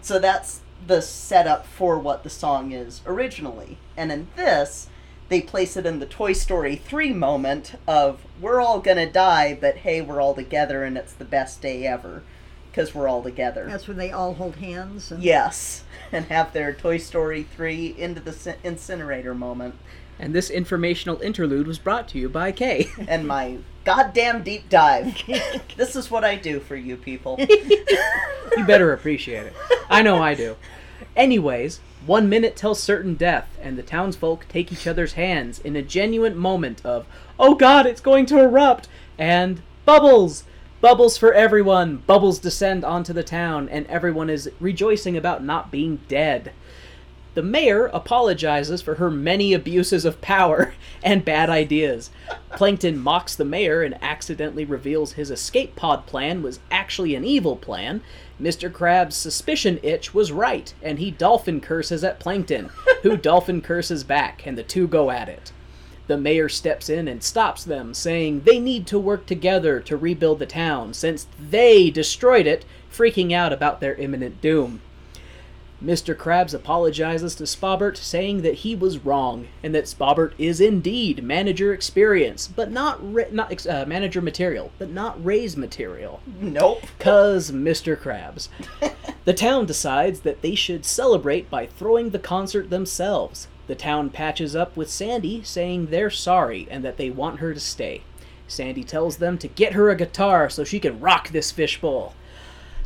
So that's the setup for what the song is originally. And in this, they place it in the Toy Story 3 moment of we're all gonna die, but hey, we're all together and it's the best day ever because we're all together. That's when they all hold hands. And Yes, and have their Toy Story 3 into the incinerator moment. And this informational interlude was brought to you by Kay. And my goddamn deep dive. this is what I do for you people. you better appreciate it. I know I do. Anyways, one minute till certain death, and the townsfolk take each other's hands in a genuine moment of, oh god, it's going to erupt, and bubbles! Bubbles for everyone! Bubbles descend onto the town, and everyone is rejoicing about not being dead. The mayor apologizes for her many abuses of power and bad ideas. Plankton mocks the mayor and accidentally reveals his escape pod plan was actually an evil plan. Mr. Krabs' suspicion itch was right, and he dolphin curses at Plankton, who dolphin curses back, and the two go at it. The mayor steps in and stops them, saying they need to work together to rebuild the town since they destroyed it, freaking out about their imminent doom. Mr. Krabs apologizes to Spobbert, saying that he was wrong and that Spobbert is indeed manager experience, but not ra- not ex- uh, manager material, but not Ray's material. Nope. Cause Mr. Krabs. the town decides that they should celebrate by throwing the concert themselves. The town patches up with Sandy, saying they're sorry and that they want her to stay. Sandy tells them to get her a guitar so she can rock this fishbowl.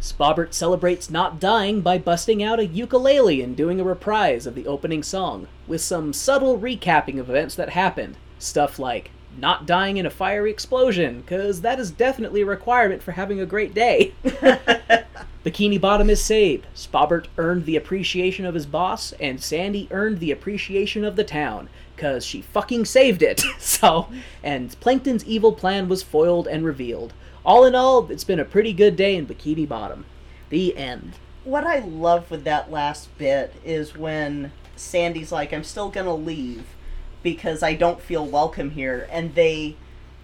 Spobbert celebrates not dying by busting out a ukulele and doing a reprise of the opening song, with some subtle recapping of events that happened. Stuff like not dying in a fiery explosion, because that is definitely a requirement for having a great day. Bikini Bottom is saved. Spobbert earned the appreciation of his boss, and Sandy earned the appreciation of the town, because she fucking saved it. so, and Plankton's evil plan was foiled and revealed. All in all, it's been a pretty good day in Bikini Bottom. The end. What I love with that last bit is when Sandy's like, I'm still gonna leave because I don't feel welcome here. And they,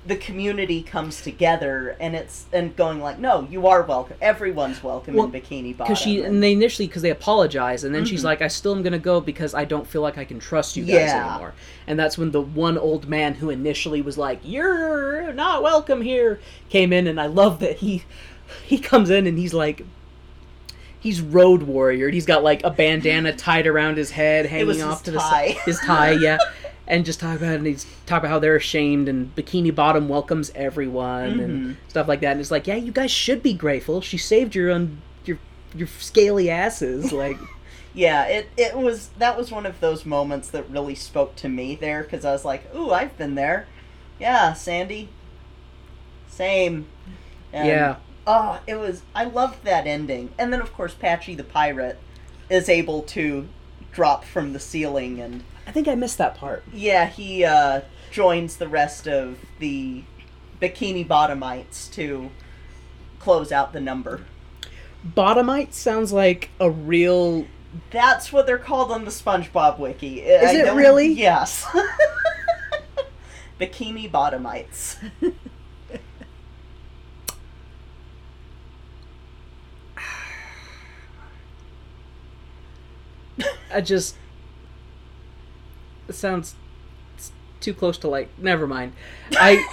the community comes together and it's, and going like, no, you are welcome. Everyone's welcome Well, in Bikini Bottom. Because she and they initially because they apologize and then she's mm-hmm. like, I still am gonna go because I don't feel like I can trust you guys Yeah. anymore. And that's when the one old man who initially was like, "You're not welcome here," came in, and I love that he he comes in and he's like. He's road warrior. He's got like a bandana tied around his head, hanging off his to the side. His tie, yeah. And just talk about and he's talk about how they're ashamed, and Bikini Bottom welcomes everyone, and Mm-hmm. stuff like that. And it's like, yeah, you guys should be grateful. She saved your un- your your scaly asses. Like, Yeah, it it was that was one of those moments that really spoke to me there because I was like, "Ooh, I've been there." Yeah, Sandy. Same. And, Yeah. Oh, it was. I loved that ending, and then of course Patchy the pirate is able to drop from the ceiling, and I think I missed that part. yeah, he uh, joins the rest of the Bikini Bottomites to close out the number. Bottomite sounds like a real. That's what they're called on the SpongeBob wiki. Is it really? Yes. Bikini bottomites. I just. It sounds too close to like. Never mind. I.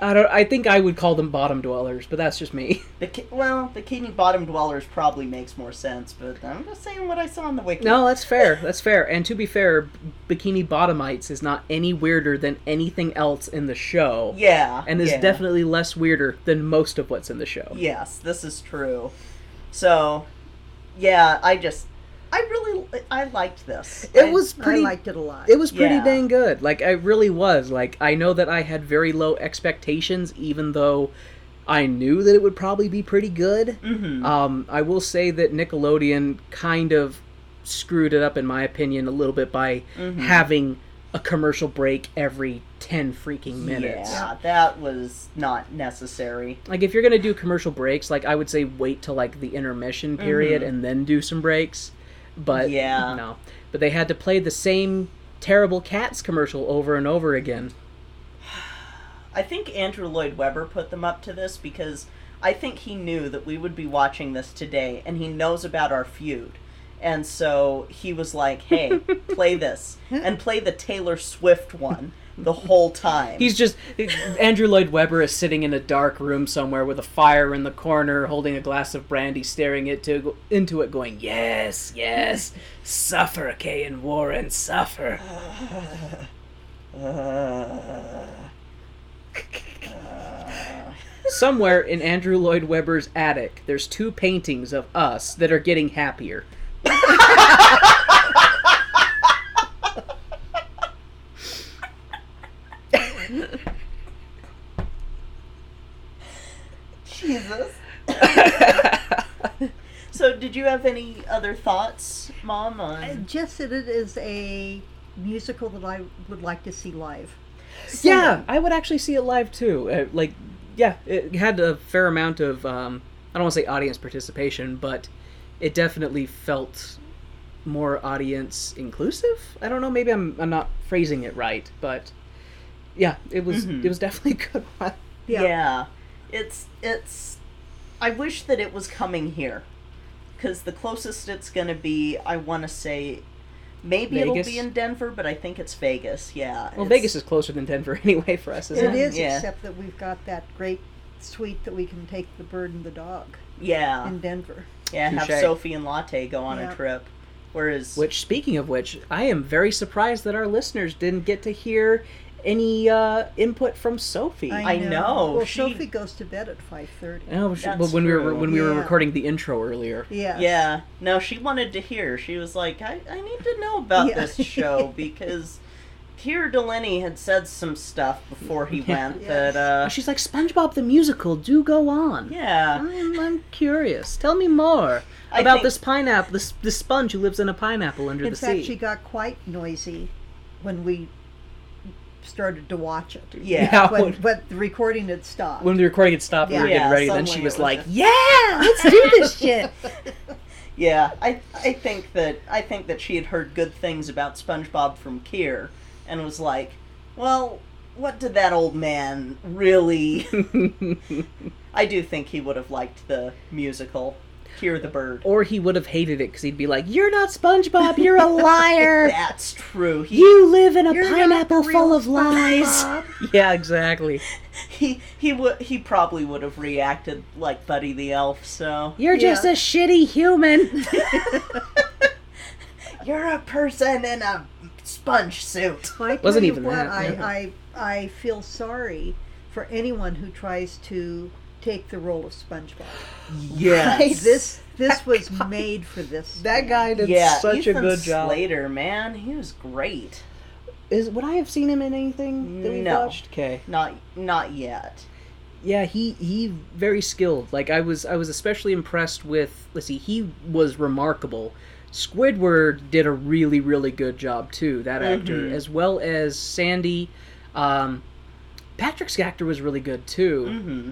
I don't. I think I would call them bottom dwellers, but that's just me. Biki- well, bikini bottom dwellers probably makes more sense, but I'm just saying what I saw on the wiki. No, that's fair. That's fair. And to be fair, Bikini Bottomites is not any weirder than anything else in the show. Yeah. And is yeah. definitely less weirder than most of what's in the show. Yes, this is true. So, yeah, I just, I really, I liked this. It I- was pretty. I liked it a lot. It was pretty Yeah. dang good. Like I really was. Like I know that I had very low expectations, even though I knew that it would probably be pretty good. Mhm. Um, I will say that Nickelodeon kind of screwed it up, in my opinion, a little bit by Mm-hmm. having a commercial break every ten freaking minutes. Yeah, that was not necessary. Like if you're gonna do commercial breaks, like I would say wait till like the intermission period and then do some breaks. But. Yeah. no. But they had to play the same terrible cats commercial over and over again. I think Andrew Lloyd Webber put them up to this because I think he knew that we would be watching this today and he knows about our feud. And so he was like, hey, play this. And play the Taylor Swift one the whole time. He's just Andrew Lloyd Webber is sitting in a dark room somewhere with a fire in the corner, holding a glass of brandy, staring it to, into it, going, "Yes, yes, suffer, Kay and Warren, suffer." Somewhere in Andrew Lloyd Webber's attic, there's two paintings of us that are getting happier. Jesus. so So, did you have any other thoughts, Mom? On Just that it is a musical that I would like to see live. Yeah, I would actually see it live too. Uh, like, yeah, it had a fair amount of um, I don't want to say audience participation, but it definitely felt more audience inclusive. I don't know, maybe I'm I'm not phrasing it right, but yeah, it was Mhm. it was definitely a good one. Yeah. It's it's I wish that it was coming here. Cuz the closest it's going to be, I want to say maybe it'll be in Denver, but I think it's Vegas. Yeah. Well, it's- Vegas is closer than Denver anyway for us, isn't It it? is, Yeah. except that we've got that great suite that we can take the bird and the dog Yeah. in Denver. Yeah, have Sophie and Latte go on Yeah. a trip. Whereas Which, speaking of which, I am very surprised that our listeners didn't get to hear any uh, input from Sophie. I know, Well, she- Sophie goes to bed at five thirty. Oh, sh- That's but when we were when we were recording the intro earlier, Yes. Yeah, no, she wanted to hear. She was like, I, I need to know about Yeah. this show because Keir Delaney had said some stuff before he went Yes. that, uh, she's like SpongeBob the musical. Do go on. yeah. I'm, I'm curious. Tell me more I about think- this pineapple, this this sponge who lives in a pineapple under In the fact, sea. she got quite noisy when we started to watch it. Yeah. Yeah, But, when, but the recording had stopped. when the recording had stopped, we were Yeah. getting ready. Then she was was like, a- "Yeah, let's do this shit." Yeah, I I think that I think that she had heard good things about SpongeBob from Kier, and was like, well, what did that old man really? I do think he would have liked the musical Keir the Bird. or he would have hated it because he'd be like, "You're not SpongeBob. You're a liar. That's true. He you live in a pineapple full of lies." SpongeBob. Yeah, exactly. he he would he probably would have reacted like Buddy the Elf. So You're just a shitty human. you're a person in a sponge suit. I Wasn't even what, that, I, yeah. I I feel sorry for anyone who tries to take the role of SpongeBob. Yes. This this was made for this. that man. guy did yeah, such Ethan a good job. Slater, man, he was great. Is would I have seen him in anything that we No. watched? Okay. Not not yet. Yeah, he he very skilled. Like I was I was especially impressed with. Let's see, he was remarkable. Squidward did a really really good job too. That actor, Mhm. as well as Sandy. Um, Patrick's actor was really good too. Mm-hmm.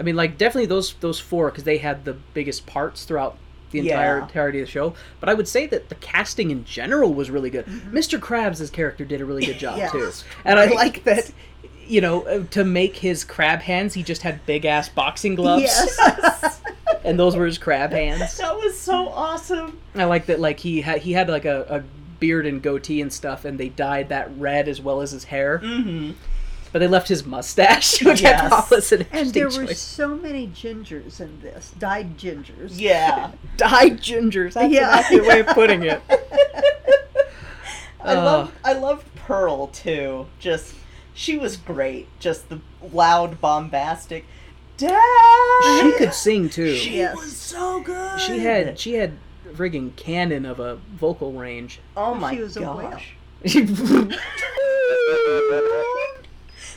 I mean, like definitely those those four because they had the biggest parts throughout the entire Yeah. entirety of the show. But I would say that the casting in general was really good. Mr. Krabs' character did a really good job Yes. too, and I like that. You know, uh, to make his crab hands, he just had big ass boxing gloves, Yes. and those were his crab hands. That was so awesome. I like that. Like he had he had like a, a beard and goatee and stuff, and they dyed that red as well as his hair. Mm-hmm. But they left his mustache, which I Yes. thought was an and interesting there were so many gingers in this, dyed gingers. Yeah. dyed gingers. That's Yeah. an accurate way of putting it. I Oh. love I loved Pearl too. Just she was great. Just the loud, bombastic. Dad. She could sing too. She Yes. was so good. She had she had a friggin' cannon of a vocal range. Oh my She was a whale.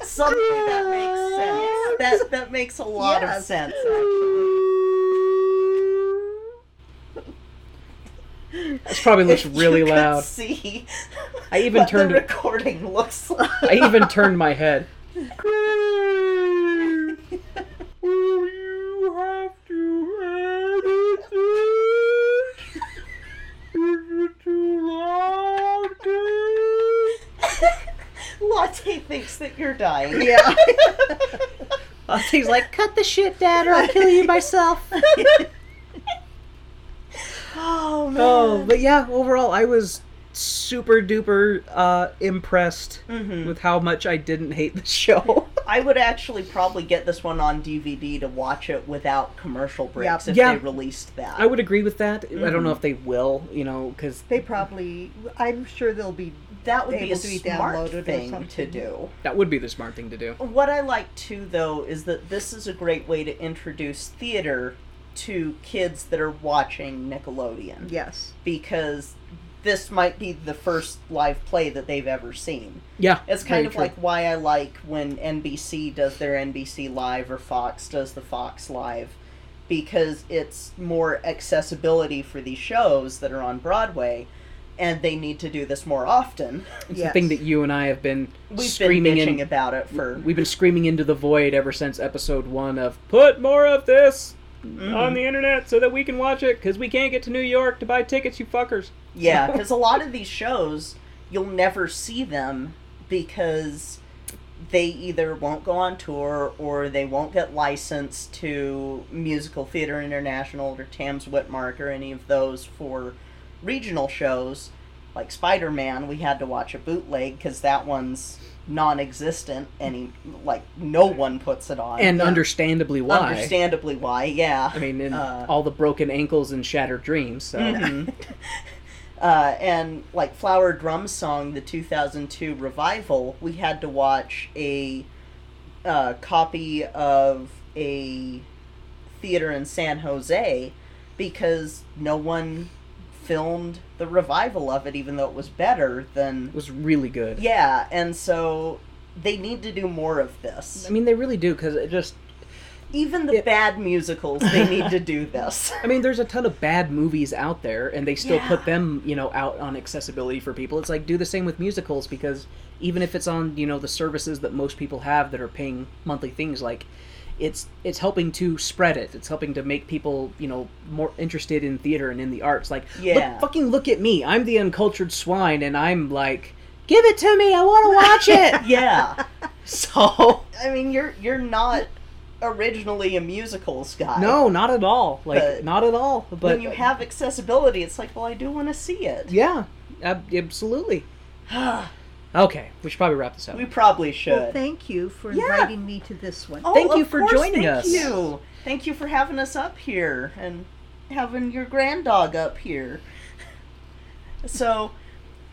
Gosh. Suddenly that makes sense. That that makes a lot of sense. Actually. this probably looks If really you could loud. See I even what turned the recording looks like. I even turned my head. Latte thinks that you're dying. Yeah. He's like, cut the shit, Dad, or I'll kill you myself. Oh man. Oh, but yeah, overall, I was super duper uh, impressed Mhm. with how much I didn't hate the show. I would actually probably get this one on DVD to watch it without commercial breaks if Yeah. they released that. I would agree with that. I don't know Mhm. if they will, you know, because They probably. I'm sure they'll be. That would be a be smart thing to do. that would be the smart thing to do. What I like too, though, is that this is a great way to introduce theater to kids that are watching Nickelodeon. Yes. Because this might be the first live play that they've ever seen. Yeah, It's kind of true. like why I like when NBC does their NBC Live or Fox does the Fox Live. because it's more accessibility for these shows that are on Broadway, and they need to do this more often. It's Yes. the thing that you and I have been We've screaming been in. about it for We've been screaming into the void ever since episode one of put more of this Mm-hmm. on the internet so that we can watch it because we can't get to New York to buy tickets, you fuckers. Yeah, because a lot of these shows, you'll never see them because they either won't go on tour or they won't get licensed to Musical Theater International or Tams Witmark or any of those for regional shows. Like Spider Man, we had to watch a bootleg because that one's non existent. Any, like, no one puts it on. And Yeah. understandably why. Understandably why, yeah. I mean, in Uh, all the broken ankles and shattered dreams. So. Mhm. uh, and like Flower Drum Song, the 2002 revival, we had to watch a uh, copy of a theater in San Jose because no one filmed the revival of it, even though it was better than. It was really good. Yeah, and so they need to do more of this. I mean, they really do because it just. Even the it- bad musicals, they need to do this. I mean, there's a ton of bad movies out there, and they still Yeah. put them, you know, out on accessibility for people. It's like do the same with musicals because even if it's on, you know, the services that most people have that are paying monthly things, like it's it's helping to spread it. It's helping to make people, you know, more interested in theater and in the arts. Like, Yeah. look, fucking look at me. I'm the uncultured swine, and I'm like, give it to me. I want to watch it. yeah. so I mean, you're you're not originally a musicals guy. no, not at all. Like, But not at all. But when you have accessibility, it's like, well, I do want to see it. yeah, ab- absolutely. Okay, we should probably wrap this up. we probably should. Well, thank you for Yeah. inviting me to this one. Oh, Thank you for course, joining thank us. You. Thank you for having us up here and having your grand dog up here. So,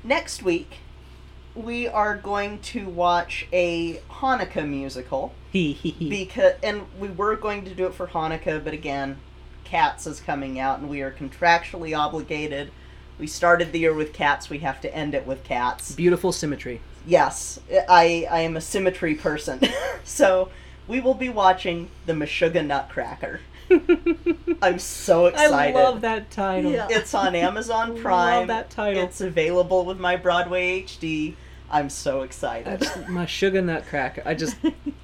next week we are going to watch a Hanukkah musical. Because and we were going to do it for Hanukkah, but again, Cats is coming out, and we are contractually obligated. We started the year with Cats. We have to end it with Cats. Beautiful symmetry. Yes, I I am a symmetry person, so we will be watching the Meshuggah Nutcracker. I'm so excited. I love that title. Yeah. It's on Amazon Prime. Love that title. It's available with my Broadway HD. I'm so excited. just, my sugar nutcracker. I just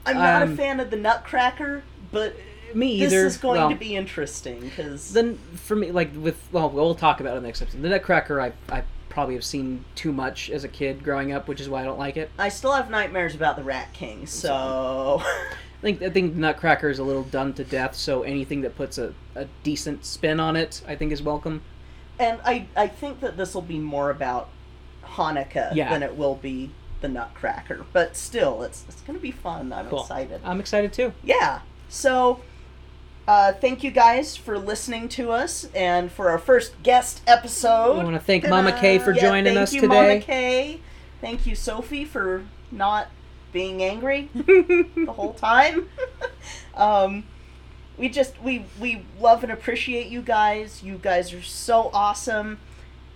I'm not um, a fan of the Nutcracker, but me this either. is going well, to be interesting because then for me like with well we'll talk about it in the next episode. The Nutcracker I I probably have seen too much as a kid growing up, which is why I don't like it. I still have nightmares about the Rat King. So I think I think Nutcracker is a little done to death. So anything that puts a, a decent spin on it, I think is welcome. and I I think that this will be more about Hanukkah Yeah. than it will be the Nutcracker. But still, it's it's gonna be fun. I'm Cool. excited. I'm excited too. Yeah. So. Uh, thank you guys for listening to us and for our first guest episode. I want to thank Mama Kay for Yeah, joining thank us you, today. Mama Kay. Thank you, Sophie, for not being angry the whole time. um, we just we we love and appreciate you guys. You guys are so awesome.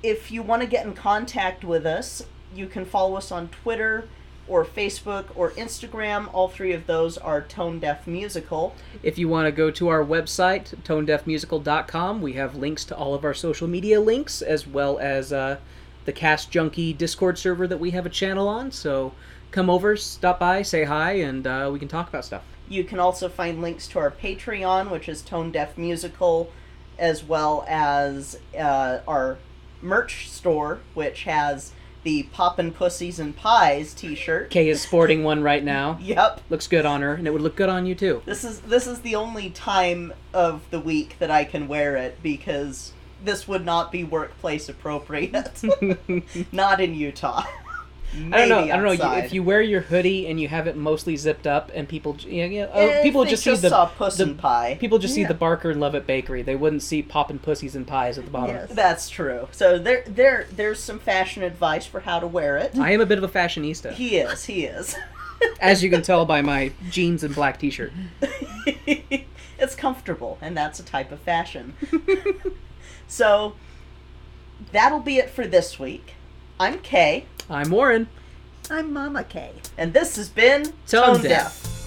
If you want to get in contact with us, you can follow us on Twitter or Facebook or Instagram. All three of those are Tone Deaf Musical. If you want to go to our website, tonedeafmusical.com, we have links to all of our social media links, as well as uh, the Cast Junkie Discord server that we have a channel on. So come over, stop by, say hi, and uh, we can talk about stuff. You can also find links to our Patreon, which is Tone Deaf Musical, as well as uh, our merch store, which has the Poppin' Pussies and Pies T-shirt. Kay is sporting one right now. Yep. Looks good on her, and it would look good on you too. This is this is the only time of the week that I can wear it because this would not be workplace appropriate. not in Utah. I don't know. Maybe I don't know. You, if you wear your hoodie and you have it mostly zipped up, and people, yeah, yeah, uh, people they just see just the the- and Pie. people just see the Barker and Lovett Bakery. They wouldn't see poppin' pussies and pies at the bottom. Yes. That's true. So there, there, there's some fashion advice for how to wear it. I am a bit of a fashionista, He is. He is. as you can tell by my jeans and black T-shirt. it's comfortable, and that's a type of fashion. so that'll be it for this week. I'm Kay, I'm Warren. I'm Mama Kay. and this has been Tone Deaf.